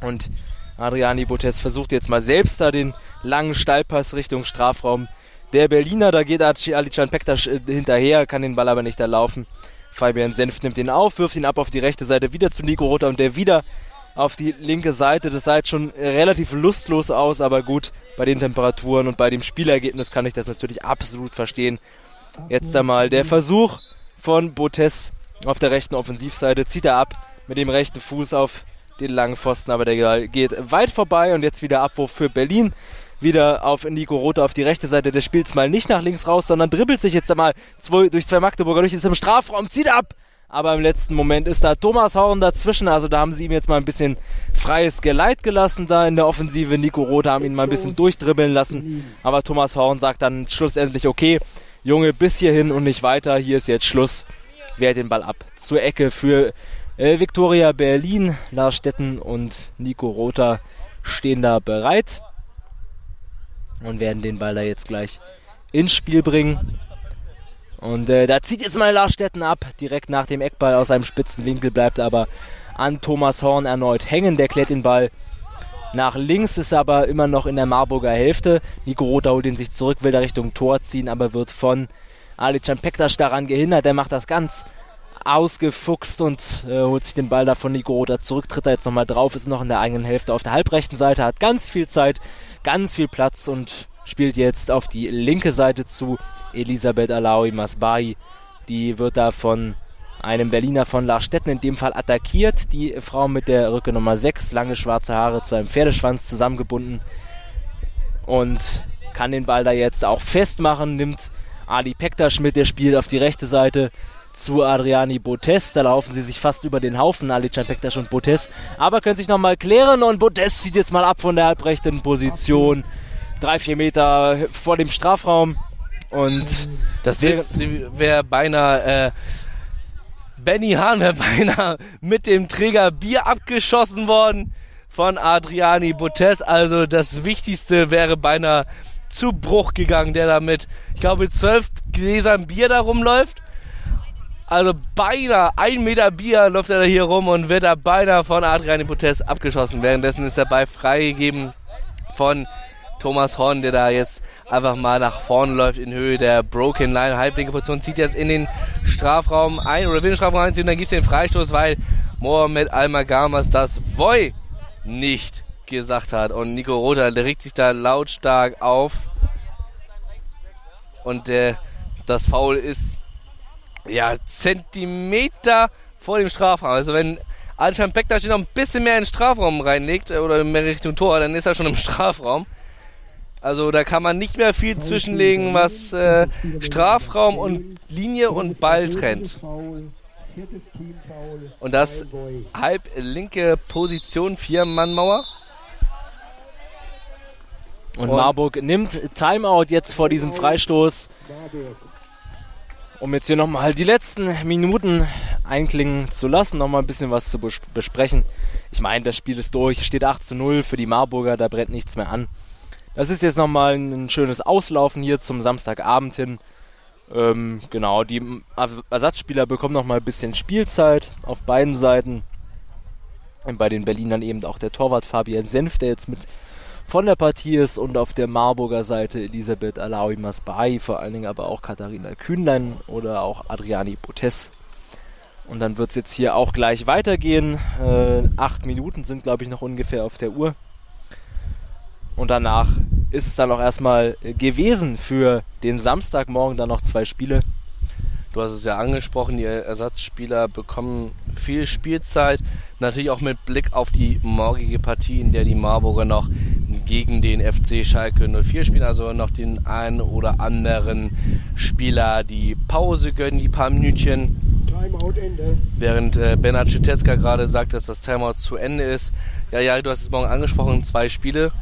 Und Adriani Botes versucht jetzt mal selbst da den langen Steilpass Richtung Strafraum. Der Berliner, da geht Alican Pektas äh, hinterher, kann den Ball aber nicht erlaufen. Fabian Senft nimmt ihn auf, wirft ihn ab auf die rechte Seite wieder zu Nico Rother und der wieder auf die linke Seite. Das sah jetzt schon relativ lustlos aus, aber gut, bei den Temperaturen und bei dem Spielergebnis kann ich das natürlich absolut verstehen. Jetzt einmal der Versuch von Botes auf der rechten Offensivseite. Zieht er ab mit dem rechten Fuß auf den langen Pfosten, aber der geht weit vorbei und jetzt wieder Abwurf für Berlin. Wieder auf Nico Rother auf die rechte Seite des Spiels mal nicht nach links raus, sondern dribbelt sich jetzt einmal zwei, durch zwei Magdeburger durch, ist im Strafraum, zieht ab! Aber im letzten Moment ist da Thomas Horn dazwischen, also da haben sie ihm jetzt mal ein bisschen freies Geleit gelassen da in der Offensive. Nico Rother haben ihn mal ein bisschen durchdribbeln lassen, aber Thomas Horn sagt dann schlussendlich, okay, Junge, bis hierhin und nicht weiter, hier ist jetzt Schluss. Wehrt den Ball ab zur Ecke für äh, Viktoria Berlin. Lars Stetten und Nico Rother stehen da bereit und werden den Ball da jetzt gleich ins Spiel bringen. Und äh, da zieht jetzt mal Lars Stetten ab, direkt nach dem Eckball aus einem spitzen Winkel, bleibt aber an Thomas Horn erneut hängen. Der klärt den Ball nach links, ist aber immer noch in der Marburger Hälfte. Nico Rother holt ihn sich zurück, will da Richtung Tor ziehen, aber wird von Alican Pektas daran gehindert. Der macht das ganz ausgefuchst und äh, holt sich den Ball da von Nico Rother zurück, tritt da jetzt nochmal drauf, ist noch in der eigenen Hälfte auf der halbrechten Seite, hat ganz viel Zeit, ganz viel Platz und spielt jetzt auf die linke Seite zu Elisabeth Alaui Masbahi. Die wird da von einem Berliner von Lars Stetten in dem Fall attackiert. Die Frau mit der Rücke Nummer 6, lange schwarze Haare zu einem Pferdeschwanz zusammengebunden und kann den Ball da jetzt auch festmachen, nimmt Ali Pektas mit, der spielt auf die rechte Seite zu Adriani Botes. Da laufen sie sich fast über den Haufen, Alican Pektas und Botes. Aber können sich nochmal klären und Botes zieht jetzt mal ab von der halbrechten Position. Drei, vier Meter vor dem Strafraum. Und Das wäre wär beinahe äh, Benny Hahn wäre beinahe mit dem Träger Bier abgeschossen worden von Adriani Botes. Also das Wichtigste wäre beinahe zu Bruch gegangen, der da mit, ich glaube, zwölf Gläsern Bier da rumläuft. Also beinahe ein Meter Bier läuft er da hier rum und wird da beinahe von Adriani Botes abgeschossen. Währenddessen ist der Ball freigegeben von Thomas Horn, der da jetzt einfach mal nach vorne läuft in Höhe der Broken Line. Halblinke Position zieht jetzt in den Strafraum ein oder will den Strafraum einziehen. Dann gibt es den Freistoß, weil Mohamed Almagamas das Voi nicht gesagt hat. Und Nico der regt sich da lautstark auf. Und äh, das Foul ist ja Zentimeter vor dem Strafraum. Also wenn Alshan Beck da noch ein bisschen mehr in den Strafraum reinlegt oder mehr Richtung Tor, dann ist er schon im Strafraum. Also da kann man nicht mehr viel zwischenlegen, was äh, Strafraum und Linie und Ball trennt. Und das halb linke Position, Vier-Mann-Mauer. Und Marburg nimmt Timeout jetzt vor diesem Freistoß. Um jetzt hier nochmal die letzten Minuten einklingen zu lassen, nochmal ein bisschen was zu besprechen. Ich meine, das Spiel ist durch, steht 8 zu 0 für die Marburger, da brennt nichts mehr an. Das ist jetzt nochmal ein schönes Auslaufen hier zum Samstagabend hin. Ähm, genau, die Ersatzspieler bekommen nochmal ein bisschen Spielzeit auf beiden Seiten. Und bei den Berlinern eben auch der Torwart Fabian Senf, der jetzt mit von der Partie ist und auf der Marburger Seite Elisabeth Alawi Masbai, vor allen Dingen aber auch Katharina Kühnlein oder auch Adriani Botes. Und dann wird es jetzt hier auch gleich weitergehen. Äh, acht Minuten sind, glaube ich, noch ungefähr auf der Uhr. Und danach ist es dann auch erstmal gewesen für den Samstagmorgen dann noch zwei Spiele. Du hast es ja angesprochen, die Ersatzspieler bekommen viel Spielzeit. Natürlich auch mit Blick auf die morgige Partie, in der die Marburger noch gegen den FC Schalke 04 spielen. Also noch den einen oder anderen Spieler die Pause gönnen, die paar Minütchen. Timeout Ende. Während äh, Bernhard Schitetzka gerade sagt, dass das Timeout zu Ende ist. Ja, ja, du hast es morgen angesprochen, zwei Spiele.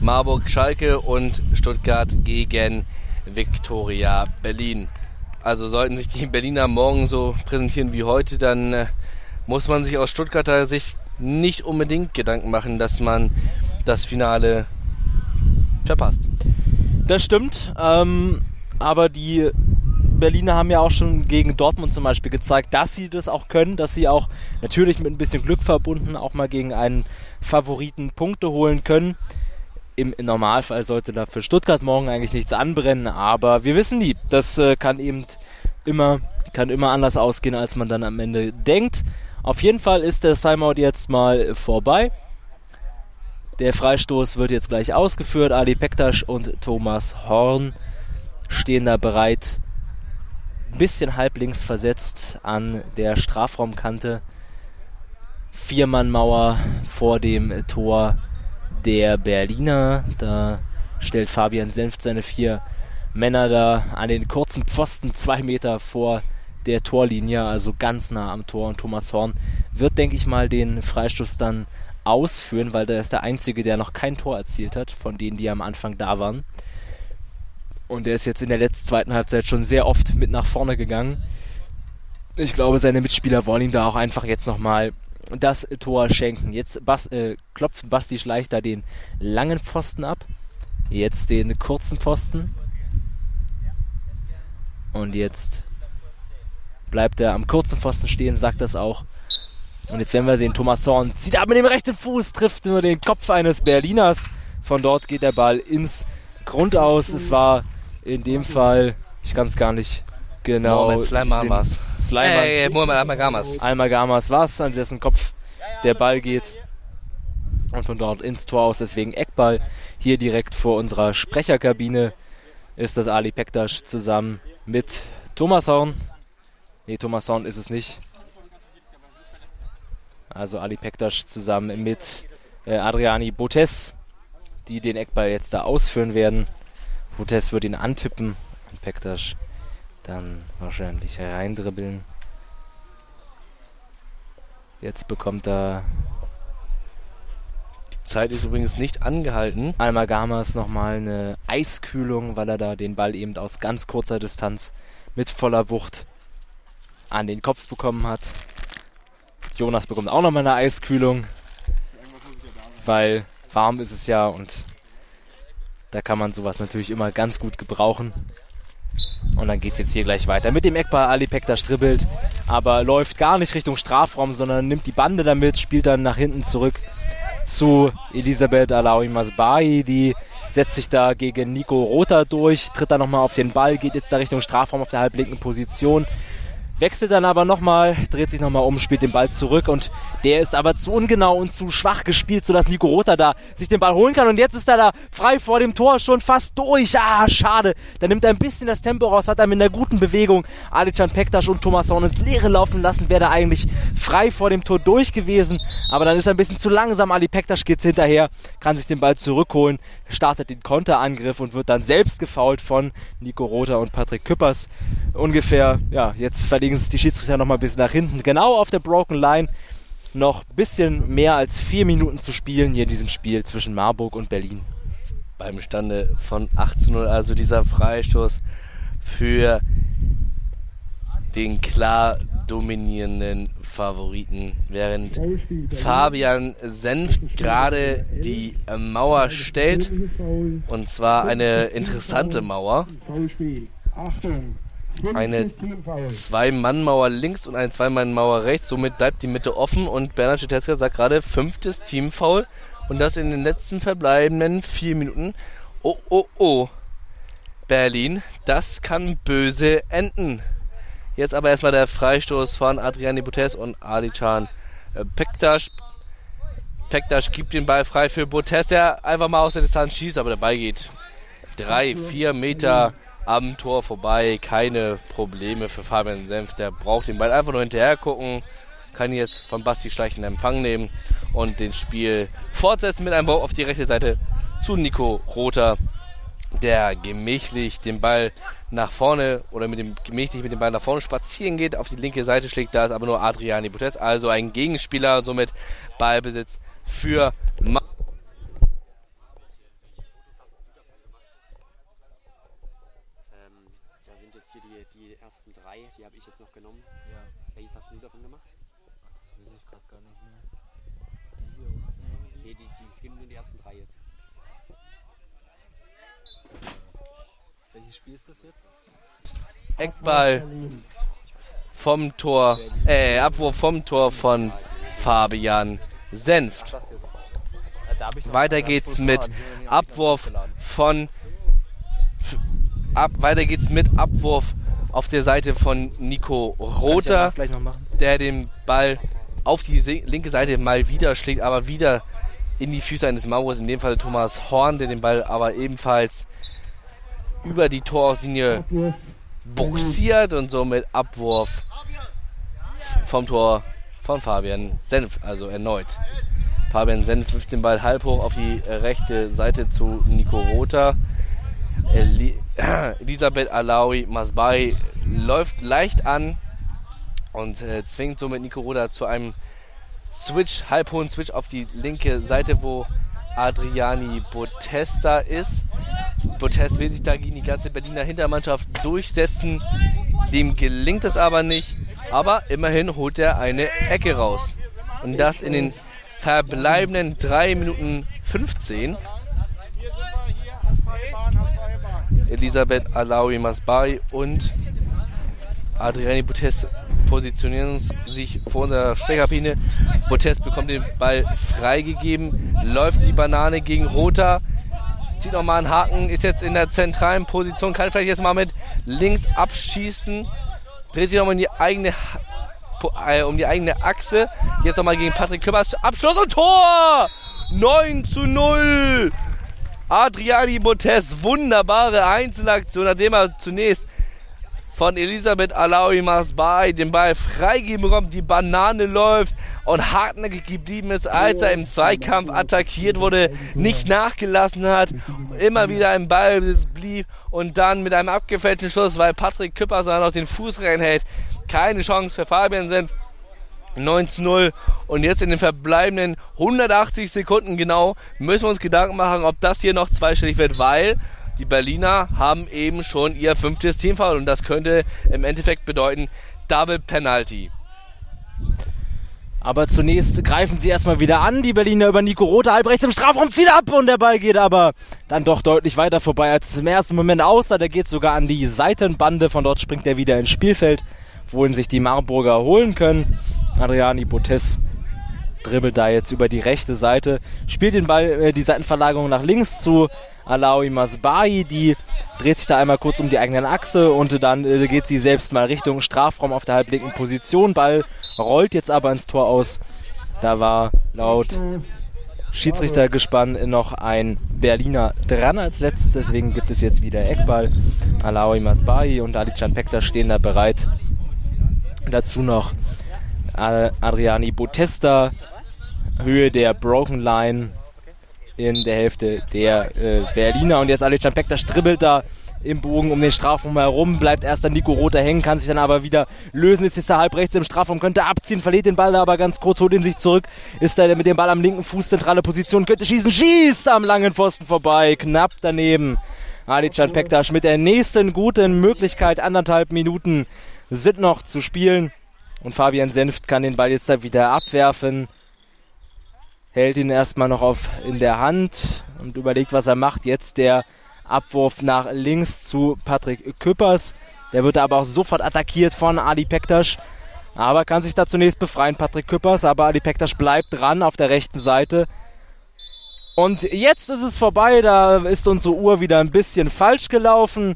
Marburg Schalke und Stuttgart gegen Viktoria Berlin. Also sollten sich die Berliner morgen so präsentieren wie heute, dann äh, muss man sich aus Stuttgarter Sicht nicht unbedingt Gedanken machen, dass man das Finale verpasst. Das stimmt, ähm, aber die Berliner haben ja auch schon gegen Dortmund zum Beispiel gezeigt, dass sie das auch können, dass sie auch natürlich mit ein bisschen Glück verbunden auch mal gegen einen Favoriten Punkte holen können im Normalfall sollte da für Stuttgart morgen eigentlich nichts anbrennen, aber wir wissen nie, das äh, kann eben immer, kann immer anders ausgehen, als man dann am Ende denkt. Auf jeden Fall ist der Timeout jetzt mal vorbei. Der Freistoß wird jetzt gleich ausgeführt. Ali Pektasch und Thomas Horn stehen da bereit, ein bisschen halblinks versetzt an der Strafraumkante. Viermannmauer vor dem Tor der Berliner. Da stellt Fabian Senft seine vier Männer da an den kurzen Pfosten zwei Meter vor der Torlinie, also ganz nah am Tor. Und Thomas Horn wird, denke ich mal, den Freistoß dann ausführen, weil der ist der Einzige, der noch kein Tor erzielt hat, von denen, die am Anfang da waren. Und er ist jetzt in der letzten zweiten Halbzeit schon sehr oft mit nach vorne gegangen. Ich glaube, seine Mitspieler wollen ihm da auch einfach jetzt nochmal das Tor schenken. Jetzt Bas, äh, klopft Basti Schleichter den langen Pfosten ab. Jetzt den kurzen Pfosten. Und jetzt bleibt er am kurzen Pfosten stehen, sagt das auch. Und jetzt werden wir sehen, Thomas Horn zieht ab mit dem rechten Fuß, trifft nur den Kopf eines Berliners. Von dort geht der Ball ins Grundaus. Es war in dem Fall, ich kann es gar nicht genau. Mohamed Slimer war's. Slimer. Äh, Mohamed Almagamas. Almagamas war's, an dessen Kopf der Ball geht. Und von dort ins Tor aus, deswegen Eckball. Hier direkt vor unserer Sprecherkabine ist das Ali Pektasch zusammen mit Thomas Horn. Ne, Thomas Horn ist es nicht. Also Ali Pektasch zusammen mit äh, Adriani Botes, die den Eckball jetzt da ausführen werden. Botes wird ihn antippen und Pektasch dann wahrscheinlich reindribbeln. Jetzt bekommt er. Die Zeit ist übrigens nicht angehalten. Almagamas nochmal eine Eiskühlung, weil er da den Ball eben aus ganz kurzer Distanz mit voller Wucht an den Kopf bekommen hat. Jonas bekommt auch nochmal eine Eiskühlung, weil warm ist es ja und da kann man sowas natürlich immer ganz gut gebrauchen. Und dann geht es jetzt hier gleich weiter. Mit dem Eckball Ali Pekta stribbelt, aber läuft gar nicht Richtung Strafraum, sondern nimmt die Bande damit, spielt dann nach hinten zurück zu Elisabeth Alaoui Masbai, die setzt sich da gegen Nico Rother durch, tritt dann nochmal auf den Ball, geht jetzt da Richtung Strafraum auf der halblinken Position, wechselt dann aber nochmal, dreht sich nochmal um, spielt den Ball zurück und der ist aber zu ungenau und zu schwach gespielt, sodass Nico Rother da sich den Ball holen kann und jetzt ist er da frei vor dem Tor schon fast durch. Ah, schade. Da nimmt er ein bisschen das Tempo raus, hat er mit einer guten Bewegung Alican Pektas und Thomas Horn ins Leere laufen lassen, wäre da eigentlich frei vor dem Tor durch gewesen, aber dann ist er ein bisschen zu langsam. Ali Pektas geht hinterher, kann sich den Ball zurückholen, startet den Konterangriff und wird dann selbst gefault von Nico Rother und Patrick Küppers. Ungefähr, ja, jetzt verliert legen sich die Schiedsrichter noch mal ein bisschen nach hinten. Genau auf der Broken Line. Noch ein bisschen mehr als vier Minuten zu spielen hier in diesem Spiel zwischen Marburg und Berlin. Beim Stande von 18-0, also dieser Freistoß für den klar dominierenden Favoriten, während Fabian Senft gerade die Mauer stellt. Und zwar eine interessante Mauer. Eine Zwei-Mann-Mauer links und eine Zwei-Mann-Mauer rechts. Somit bleibt die Mitte offen und Bernhard Scheteska sagt gerade fünftes Teamfoul. Und das in den letzten verbleibenden vier Minuten. Oh, oh, oh. Berlin, das kann böse enden. Jetzt aber erstmal der Freistoß von Adriani Botes und Adichan äh, Pektas. Pektas gibt den Ball frei für Botes, der einfach mal aus der Distanz schießt, aber der Ball geht drei, vier Meter am Tor vorbei. Keine Probleme für Fabian Senf. Der braucht den Ball einfach nur hinterher gucken. Kann jetzt von Basti Schleichen Empfang nehmen und den Spiel fortsetzen mit einem Bau auf die rechte Seite zu Nico Rother, der gemächlich den Ball nach vorne oder mit dem gemächlich mit dem Ball nach vorne spazieren geht, auf die linke Seite schlägt. Da ist aber nur Adriani Botes, also ein Gegenspieler, somit Ballbesitz für Ma Eckball vom Tor, äh, Abwurf vom Tor von Fabian Senft. Weiter geht's mit Abwurf von ab, weiter geht's mit Abwurf auf der Seite von Nico Rother, der den Ball auf die linke Seite mal wieder schlägt, aber wieder in die Füße eines Mauers, in dem Fall Thomas Horn, der den Ball aber ebenfalls über die Torlinie boxiert und somit Abwurf vom Tor von Fabian Senf, also erneut. Fabian Senf wirft den Ball halb hoch auf die rechte Seite zu Nico Rother. Eli Elisabeth Alawi Masbai läuft leicht an und äh, zwingt somit Nico Rother zu einem Switch, halbhohen Switch auf die linke Seite, wo Adriani Botesta ist. Botest will sich da gegen die ganze Berliner Hintermannschaft durchsetzen. Dem gelingt es aber nicht. Aber immerhin holt er eine Ecke raus. Und das in den verbleibenden 3 Minuten 15. Elisabeth Alawi Masbari und Adriani Botest positionieren sich vor unserer Sprechkabine. Botest bekommt den Ball freigegeben, läuft die Banane gegen Rota, zieht nochmal einen Haken, ist jetzt in der zentralen Position, kann vielleicht jetzt mal mit links abschießen, dreht sich nochmal in die eigene äh, um die eigene Achse. Jetzt nochmal gegen Patrick Kümmers. Abschluss und Tor! 9 zu 0! Adriani Botes, wunderbare Einzelaktion, nachdem er zunächst von Elisabeth Alaoui Masbai den Ball freigeben bekommt, die Banane läuft und hartnäckig geblieben ist, als er im Zweikampf attackiert wurde, nicht nachgelassen hat, immer wieder im Ball blieb und dann mit einem abgefällten Schuss, weil Patrick Küpperser noch den Fuß reinhält, keine Chance für Fabian Senf. 19-0 und jetzt in den verbleibenden 180 Sekunden genau müssen wir uns Gedanken machen, ob das hier noch zweistellig wird, weil die Berliner haben eben schon ihr fünftes Teamfoul und das könnte im Endeffekt bedeuten, Double Penalty. Aber zunächst greifen sie erstmal wieder an. Die Berliner über Nico Rote halb rechts im Strafraum zieht ab und der Ball geht aber dann doch deutlich weiter vorbei, als es im ersten Moment aussah. Der geht sogar an die Seitenbande. Von dort springt er wieder ins Spielfeld, wohin sich die Marburger holen können. Adriani Botes dribbelt da jetzt über die rechte Seite, spielt den Ball, äh, die Seitenverlagerung nach links zu Alawi Masbai, die dreht sich da einmal kurz um die eigene Achse und dann äh, geht sie selbst mal Richtung Strafraum auf der halblinken Position. Ball rollt jetzt aber ins Tor aus. Da war laut Schiedsrichtergespann noch ein Berliner dran als letztes, deswegen gibt es jetzt wieder Eckball. Alawi Masbai und Alican Pekta stehen da bereit. Dazu noch Adriani Botesta, Höhe der Broken Line in der Hälfte der äh, Berliner. Und jetzt Alexander Pekta stribbelt da im Bogen um den Strafraum herum, bleibt erst dann Nico Rother hängen, kann sich dann aber wieder lösen, ist jetzt da halb rechts im Strafraum, könnte abziehen, verliert den Ball da aber ganz kurz, holt ihn sich zurück, ist da mit dem Ball am linken Fuß, zentrale Position, könnte schießen, schießt am langen Pfosten vorbei, knapp daneben. Alican Pektasch mit der nächsten guten Möglichkeit, anderthalb Minuten sind noch zu spielen und Fabian Senft kann den Ball jetzt da wieder abwerfen hält ihn erstmal noch auf in der Hand und überlegt, was er macht. Jetzt der Abwurf nach links zu Patrick Küppers. Der wird aber auch sofort attackiert von Ali Pektasch. Aber kann sich da zunächst befreien, Patrick Küppers. Aber Ali Pektasch bleibt dran auf der rechten Seite. Und jetzt ist es vorbei. Da ist unsere Uhr wieder ein bisschen falsch gelaufen.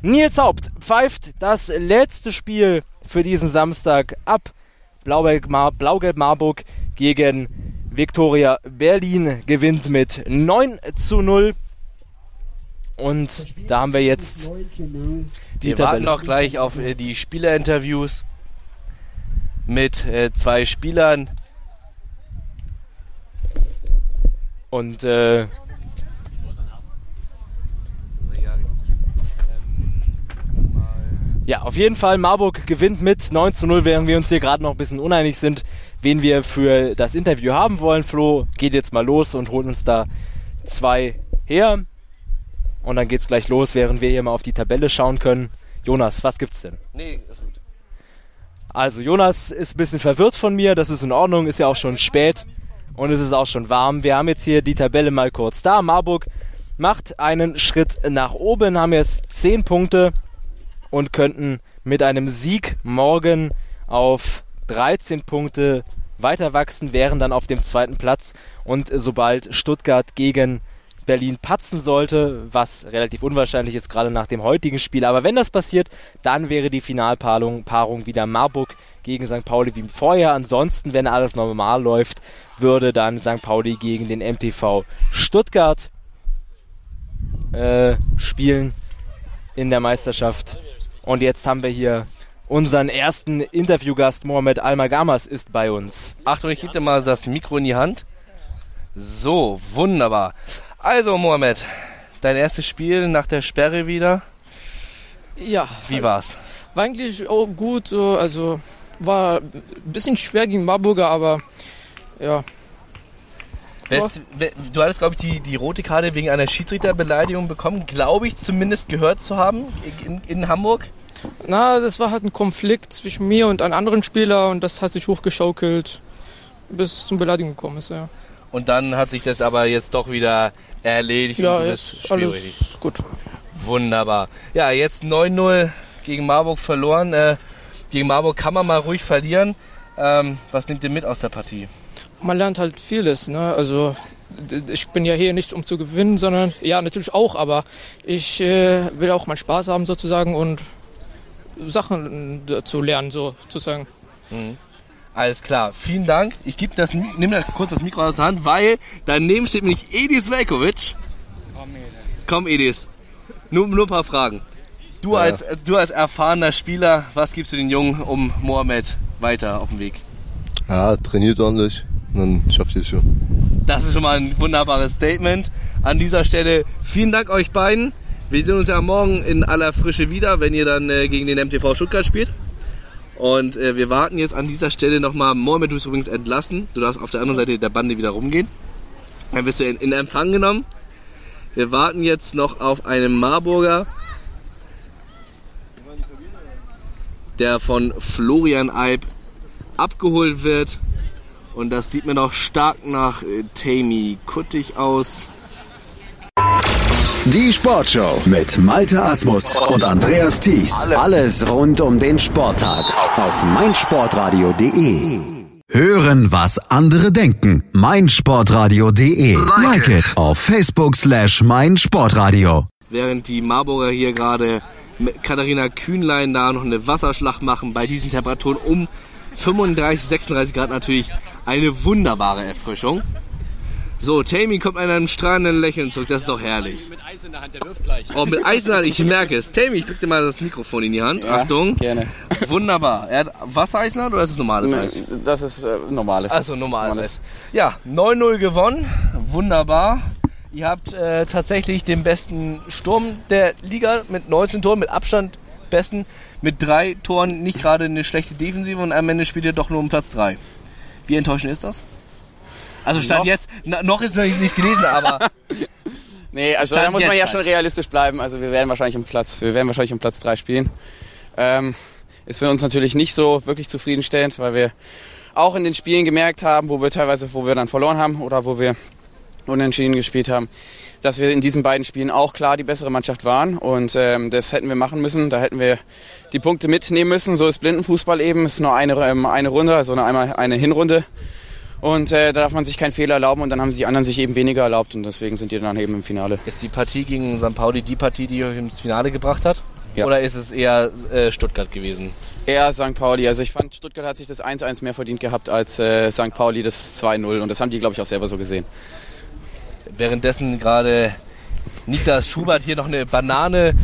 Nils Haupt pfeift das letzte Spiel für diesen Samstag ab. Blau-Gelb Marburg gegen Viktoria Berlin gewinnt mit 9 zu 0. Und da haben wir jetzt die Wir Tabelle. warten auch gleich auf äh, die Spielerinterviews mit äh, zwei Spielern. Und äh, Ja, auf jeden Fall, Marburg gewinnt mit 9 zu 0, während wir uns hier gerade noch ein bisschen uneinig sind, wen wir für das Interview haben wollen. Flo geht jetzt mal los und holt uns da zwei her. Und dann geht's gleich los, während wir hier mal auf die Tabelle schauen können. Jonas, was gibt's denn? Nee, ist gut. Also, Jonas ist ein bisschen verwirrt von mir, das ist in Ordnung, ist ja auch schon spät und es ist auch schon warm. Wir haben jetzt hier die Tabelle mal kurz da. Marburg macht einen Schritt nach oben, haben jetzt 10 Punkte und könnten mit einem Sieg morgen auf 13 Punkte weiter wachsen, wären dann auf dem zweiten Platz und sobald Stuttgart gegen Berlin patzen sollte, was relativ unwahrscheinlich ist, gerade nach dem heutigen Spiel. Aber wenn das passiert, dann wäre die Finalpaarung Paarung wieder Marburg gegen St. Pauli wie vorher. Ansonsten, wenn alles normal läuft, würde dann St. Pauli gegen den MTV Stuttgart äh, spielen in der Meisterschaft. Und jetzt haben wir hier unseren ersten Interviewgast, Mohamed Almagamas, ist bei uns. Achtung, ich gebe dir mal das Mikro in die Hand. So, wunderbar. Also, Mohamed, dein erstes Spiel nach der Sperre wieder. Ja. Wie war's? War eigentlich auch gut, also war ein bisschen schwer gegen Marburger, aber ja. West, du hattest, glaube ich, die, die rote Karte wegen einer Schiedsrichterbeleidigung bekommen, glaube ich zumindest gehört zu haben in, in Hamburg. Na, das war halt ein Konflikt zwischen mir und einem anderen Spieler und das hat sich hochgeschaukelt, bis zum Beleidigung gekommen ist, ja. Und dann hat sich das aber jetzt doch wieder erledigt ja, und du bist alles gut. Wunderbar. Ja, jetzt 9-0 gegen Marburg verloren. Äh, gegen Marburg kann man mal ruhig verlieren. Ähm, was nimmt ihr mit aus der Partie? Man lernt halt vieles. Ne? Also ich bin ja hier nicht um zu gewinnen, sondern ja natürlich auch, aber ich äh, will auch mal Spaß haben sozusagen und Sachen zu lernen, sozusagen. Mhm. Alles klar, vielen Dank. Ich gebe das, nimm das kurz das Mikro aus der Hand, weil daneben steht nämlich Edis Velkovic. Komm, Edis. Komm, Edis. Nur, nur ein paar Fragen. Du, ja. als, du als erfahrener Spieler, was gibst du den Jungen um Mohamed weiter auf dem Weg? Ja, trainiert ordentlich, dann schafft ihr es schon. Das ist schon mal ein wunderbares Statement. An dieser Stelle vielen Dank euch beiden. Wir sehen uns ja morgen in aller Frische wieder, wenn ihr dann äh, gegen den MTV Stuttgart spielt. Und äh, wir warten jetzt an dieser Stelle nochmal. Mohamed, du bist übrigens entlassen. Du darfst auf der anderen Seite der Bande wieder rumgehen. Dann wirst du in, in Empfang genommen. Wir warten jetzt noch auf einen Marburger. der von Florian Alp abgeholt wird. Und das sieht mir noch stark nach äh, Tammy Kuttig aus. Die Sportshow mit Malte Asmus und Andreas Thies. Alles rund um den Sporttag auf meinsportradio.de. Hören, was andere denken. meinsportradio.de. Like it auf Facebook slash meinsportradio. Während die Marburger hier gerade mit Katharina Kühnlein da noch eine Wasserschlacht machen bei diesen Temperaturen um 35, 36 Grad natürlich eine wunderbare Erfrischung. So, Tammy kommt mit einem strahlenden Lächeln zurück, das ist doch herrlich. Mit Eis in der Hand, der wirft gleich. Oh, mit Eis in der Hand, ich merke es. Tammy, ich drück dir mal das Mikrofon in die Hand. Achtung. Gerne. Wunderbar. Er hat Wassereis in der Hand oder ist es normales Eis? Das ist äh, normales. Also normales Eis. Ja, 9-0 gewonnen. Wunderbar. Ihr habt äh, tatsächlich den besten Sturm der Liga mit 19 Toren, mit Abstand besten, mit drei Toren, nicht gerade eine schlechte Defensive und am Ende spielt ihr doch nur um Platz 3. Wie enttäuschend ist das? Also stand Noch? jetzt, na, noch ist noch nicht gelesen, aber Nee, also da muss man ja schon halt. realistisch bleiben. Also wir werden wahrscheinlich um Platz, wir werden wahrscheinlich um Platz 3 spielen. Ähm, ist für uns natürlich nicht so wirklich zufriedenstellend, weil wir auch in den Spielen gemerkt haben, wo wir teilweise, wo wir dann verloren haben oder wo wir unentschieden gespielt haben, dass wir in diesen beiden Spielen auch klar die bessere Mannschaft waren und ähm, das hätten wir machen müssen. Da hätten wir die Punkte mitnehmen müssen. So ist Blindenfußball eben. Es ist nur eine, ähm, eine Runde, also eine, einmal eine Hinrunde. Und äh, da darf man sich keinen Fehler erlauben und dann haben die anderen sich eben weniger erlaubt und deswegen sind die dann eben im Finale. ist die Partie gegen St. Pauli die Partie, die euch ins Finale gebracht hat? Ja. Oder ist es eher äh, Stuttgart gewesen? Eher St. Pauli. Also ich fand, Stuttgart hat sich das 1-1 mehr verdient gehabt als äh, St. Pauli das 2-0 und das haben die, glaube ich, auch selber so gesehen. Währenddessen gerade Niklas Schubert hier noch eine Banane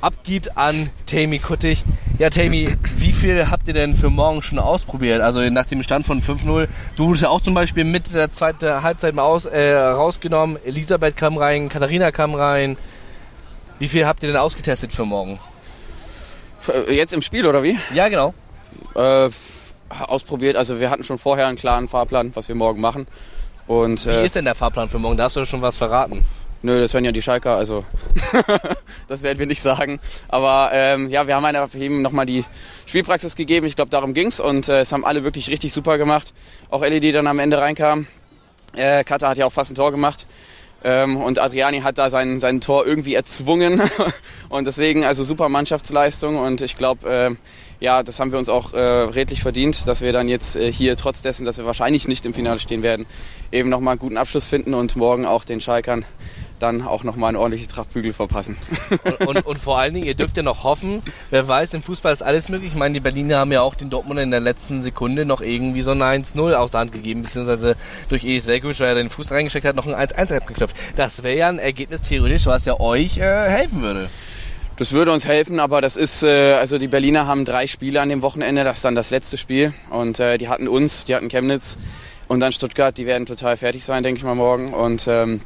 abgibt an Tammy Kuttig. Ja, Tammy, wie viel habt ihr denn für morgen schon ausprobiert? Also nach dem Stand von 5-0. Du wurdest ja auch zum Beispiel mit der zweiten Halbzeit mal aus, äh, rausgenommen. Elisabeth kam rein, Katharina kam rein. Wie viel habt ihr denn ausgetestet für morgen? Äh, Jetzt im Spiel oder wie? Ja, genau. Äh, ausprobiert. Also wir hatten schon vorher einen klaren Fahrplan, was wir morgen machen. Und Wie äh, ist denn der Fahrplan für morgen? Darfst du schon was verraten? nö, das wären ja die Schalker, also das werden wir nicht sagen. Aber ähm, ja, wir haben einer eben nochmal die Spielpraxis gegeben. Ich glaube, darum ging's und äh, es haben alle wirklich richtig super gemacht. Auch Ellie, die dann am Ende reinkam. Äh, Kata hat ja auch fast ein Tor gemacht. Ähm, und Adriani hat da sein, sein Tor irgendwie erzwungen. und deswegen also super Mannschaftsleistung. Und ich glaube, ähm, ja, das haben wir uns auch äh, redlich verdient, dass wir dann jetzt äh, hier, trotz dessen, dass wir wahrscheinlich nicht im Finale stehen werden, eben nochmal einen guten Abschluss finden und morgen auch den Schalkern dann auch nochmal eine ordentliche Trachtbügel verpassen. Und, und, und vor allen Dingen, ihr dürft ja noch hoffen, wer weiß, im Fußball ist alles möglich. Ich meine, die Berliner haben ja auch den Dortmund in der letzten Sekunde noch irgendwie so ein 1-0 aus der Hand gegeben, beziehungsweise durch Edis Velkovic, weil er den Fuß reingesteckt hat, noch ein 1-1 abgeklopft. Das wäre ja ein Ergebnis theoretisch, was ja euch äh, helfen würde. Das würde uns helfen, aber das ist, äh, also die Berliner haben drei Spiele an dem Wochenende, das ist dann das letzte Spiel. Und äh, die hatten uns, die hatten Chemnitz und dann Stuttgart, die werden total fertig sein, denke ich mal morgen. Und ähm,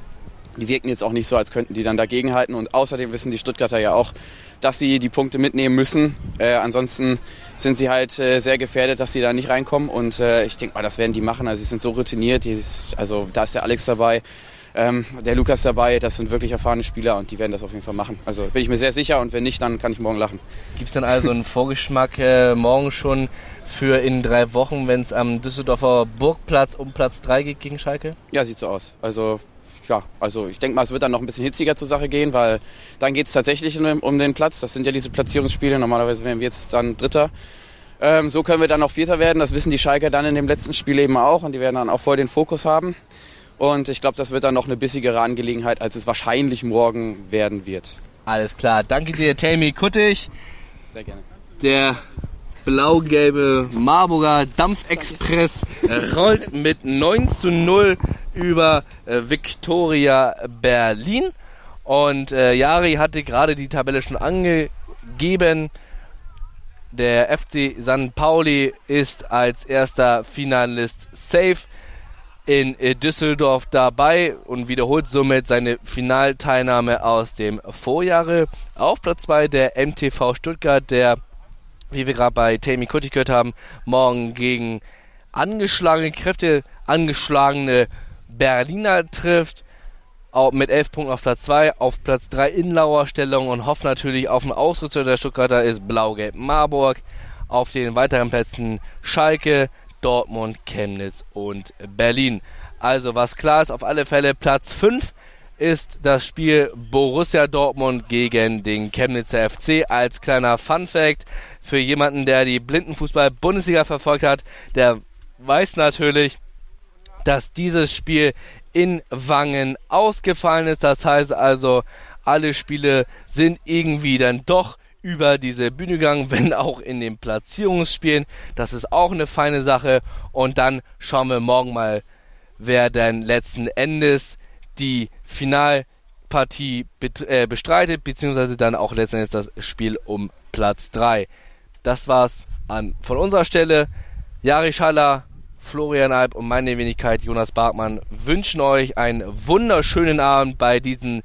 die wirken jetzt auch nicht so, als könnten die dann dagegenhalten. Und außerdem wissen die Stuttgarter ja auch, dass sie die Punkte mitnehmen müssen. Äh, ansonsten sind sie halt sehr gefährdet, dass sie da nicht reinkommen. Und ich denke mal, das werden die machen. Also sie sind so routiniert. Also da ist der Alex dabei, ähm, der Lukas dabei. Das sind wirklich erfahrene Spieler und die werden das auf jeden Fall machen. Also bin ich mir sehr sicher. Und wenn nicht, dann kann ich morgen lachen. Gibt es dann also einen Vorgeschmack äh, morgen schon für in drei Wochen, wenn es am Düsseldorfer Burgplatz um Platz 3 geht gegen Schalke? Ja, sieht so aus. Also ja, also ich denke mal, es wird dann noch ein bisschen hitziger zur Sache gehen, weil dann geht es tatsächlich um, den Platz. Das sind ja diese Platzierungsspiele. Normalerweise wären wir jetzt dann Dritter. Ähm, so können wir dann noch Vierter werden. Das wissen die Schalker dann in dem letzten Spiel eben auch und die werden dann auch voll den Fokus haben. Und ich glaube, das wird dann noch eine bissigere Angelegenheit, als es wahrscheinlich morgen werden wird. Alles klar. Danke dir, Tammy Kuttig. Sehr gerne. Der blau-gelbe Marburger Dampfexpress rollt mit 9 zu 0 über äh, Viktoria Berlin. Und äh, Jari hatte gerade die Tabelle schon angegeben. Der FC St. Pauli ist als erster Finalist safe in äh, Düsseldorf dabei und wiederholt somit seine Finalteilnahme aus dem Vorjahre. Auf Platz 2 der MTV Stuttgart, der, wie wir gerade bei Tammy Kuttig gehört haben, morgen gegen angeschlagene Kräfte, angeschlagene Berliner trifft. Auch mit 11 Punkten auf Platz 2, auf Platz 3 in Lauerstellung und hofft natürlich auf einen Ausrutscher der Stuttgarter ist Blau-Gelb Marburg. auf den weiteren Plätzen Schalke, Dortmund, Chemnitz und Berlin. Also was klar ist, auf alle Fälle Platz 5 ist das Spiel Borussia Dortmund gegen den Chemnitzer FC. Als kleiner Fun Fact für jemanden, der die Blindenfußball-Bundesliga verfolgt hat, der weiß natürlich, dass dieses Spiel in Wangen ausgefallen ist. Das heißt also, alle Spiele sind irgendwie dann doch über diese Bühne gegangen, wenn auch in den Platzierungsspielen. Das ist auch eine feine Sache. Und dann schauen wir morgen mal, wer denn letzten Endes die Finalpartie äh, bestreitet, beziehungsweise dann auch letztendlich das Spiel um Platz 3. Das war's an, von unserer Stelle. Jari Schaller, Florian Alp und meine Wenigkeit Jonas Barkmann wünschen euch einen wunderschönen Abend bei diesen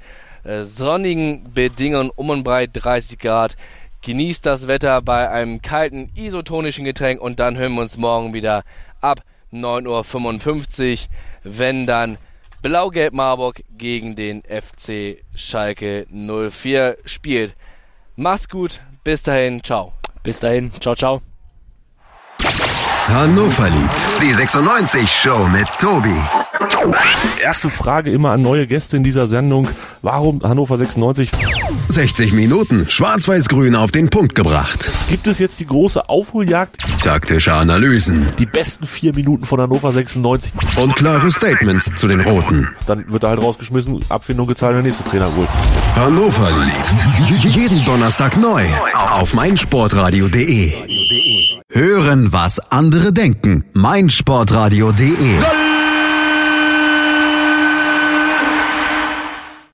sonnigen Bedingungen um und breit 30 Grad. Genießt das Wetter bei einem kalten isotonischen Getränk und dann hören wir uns morgen wieder ab 9.55 Uhr, wenn dann Blau-Gelb Marburg gegen den FC Schalke 04 spielt. Macht's gut, bis dahin, ciao. Bis dahin, ciao, ciao. Hannover liebt die 96 Show mit Tobi. Erste Frage immer an neue Gäste in dieser Sendung. Warum Hannover 96? 60 Minuten schwarz-weiß-grün auf den Punkt gebracht. Gibt es jetzt die große Aufholjagd? Taktische Analysen. Die besten vier Minuten von Hannover 96. Und klare Statements zu den Roten. Dann wird er halt rausgeschmissen, Abfindung gezahlt, der nächste Trainer holt. Hannover liebt jeden Donnerstag neu auf meinsportradio.de. Hören, was andere denken. meinsportradio.de.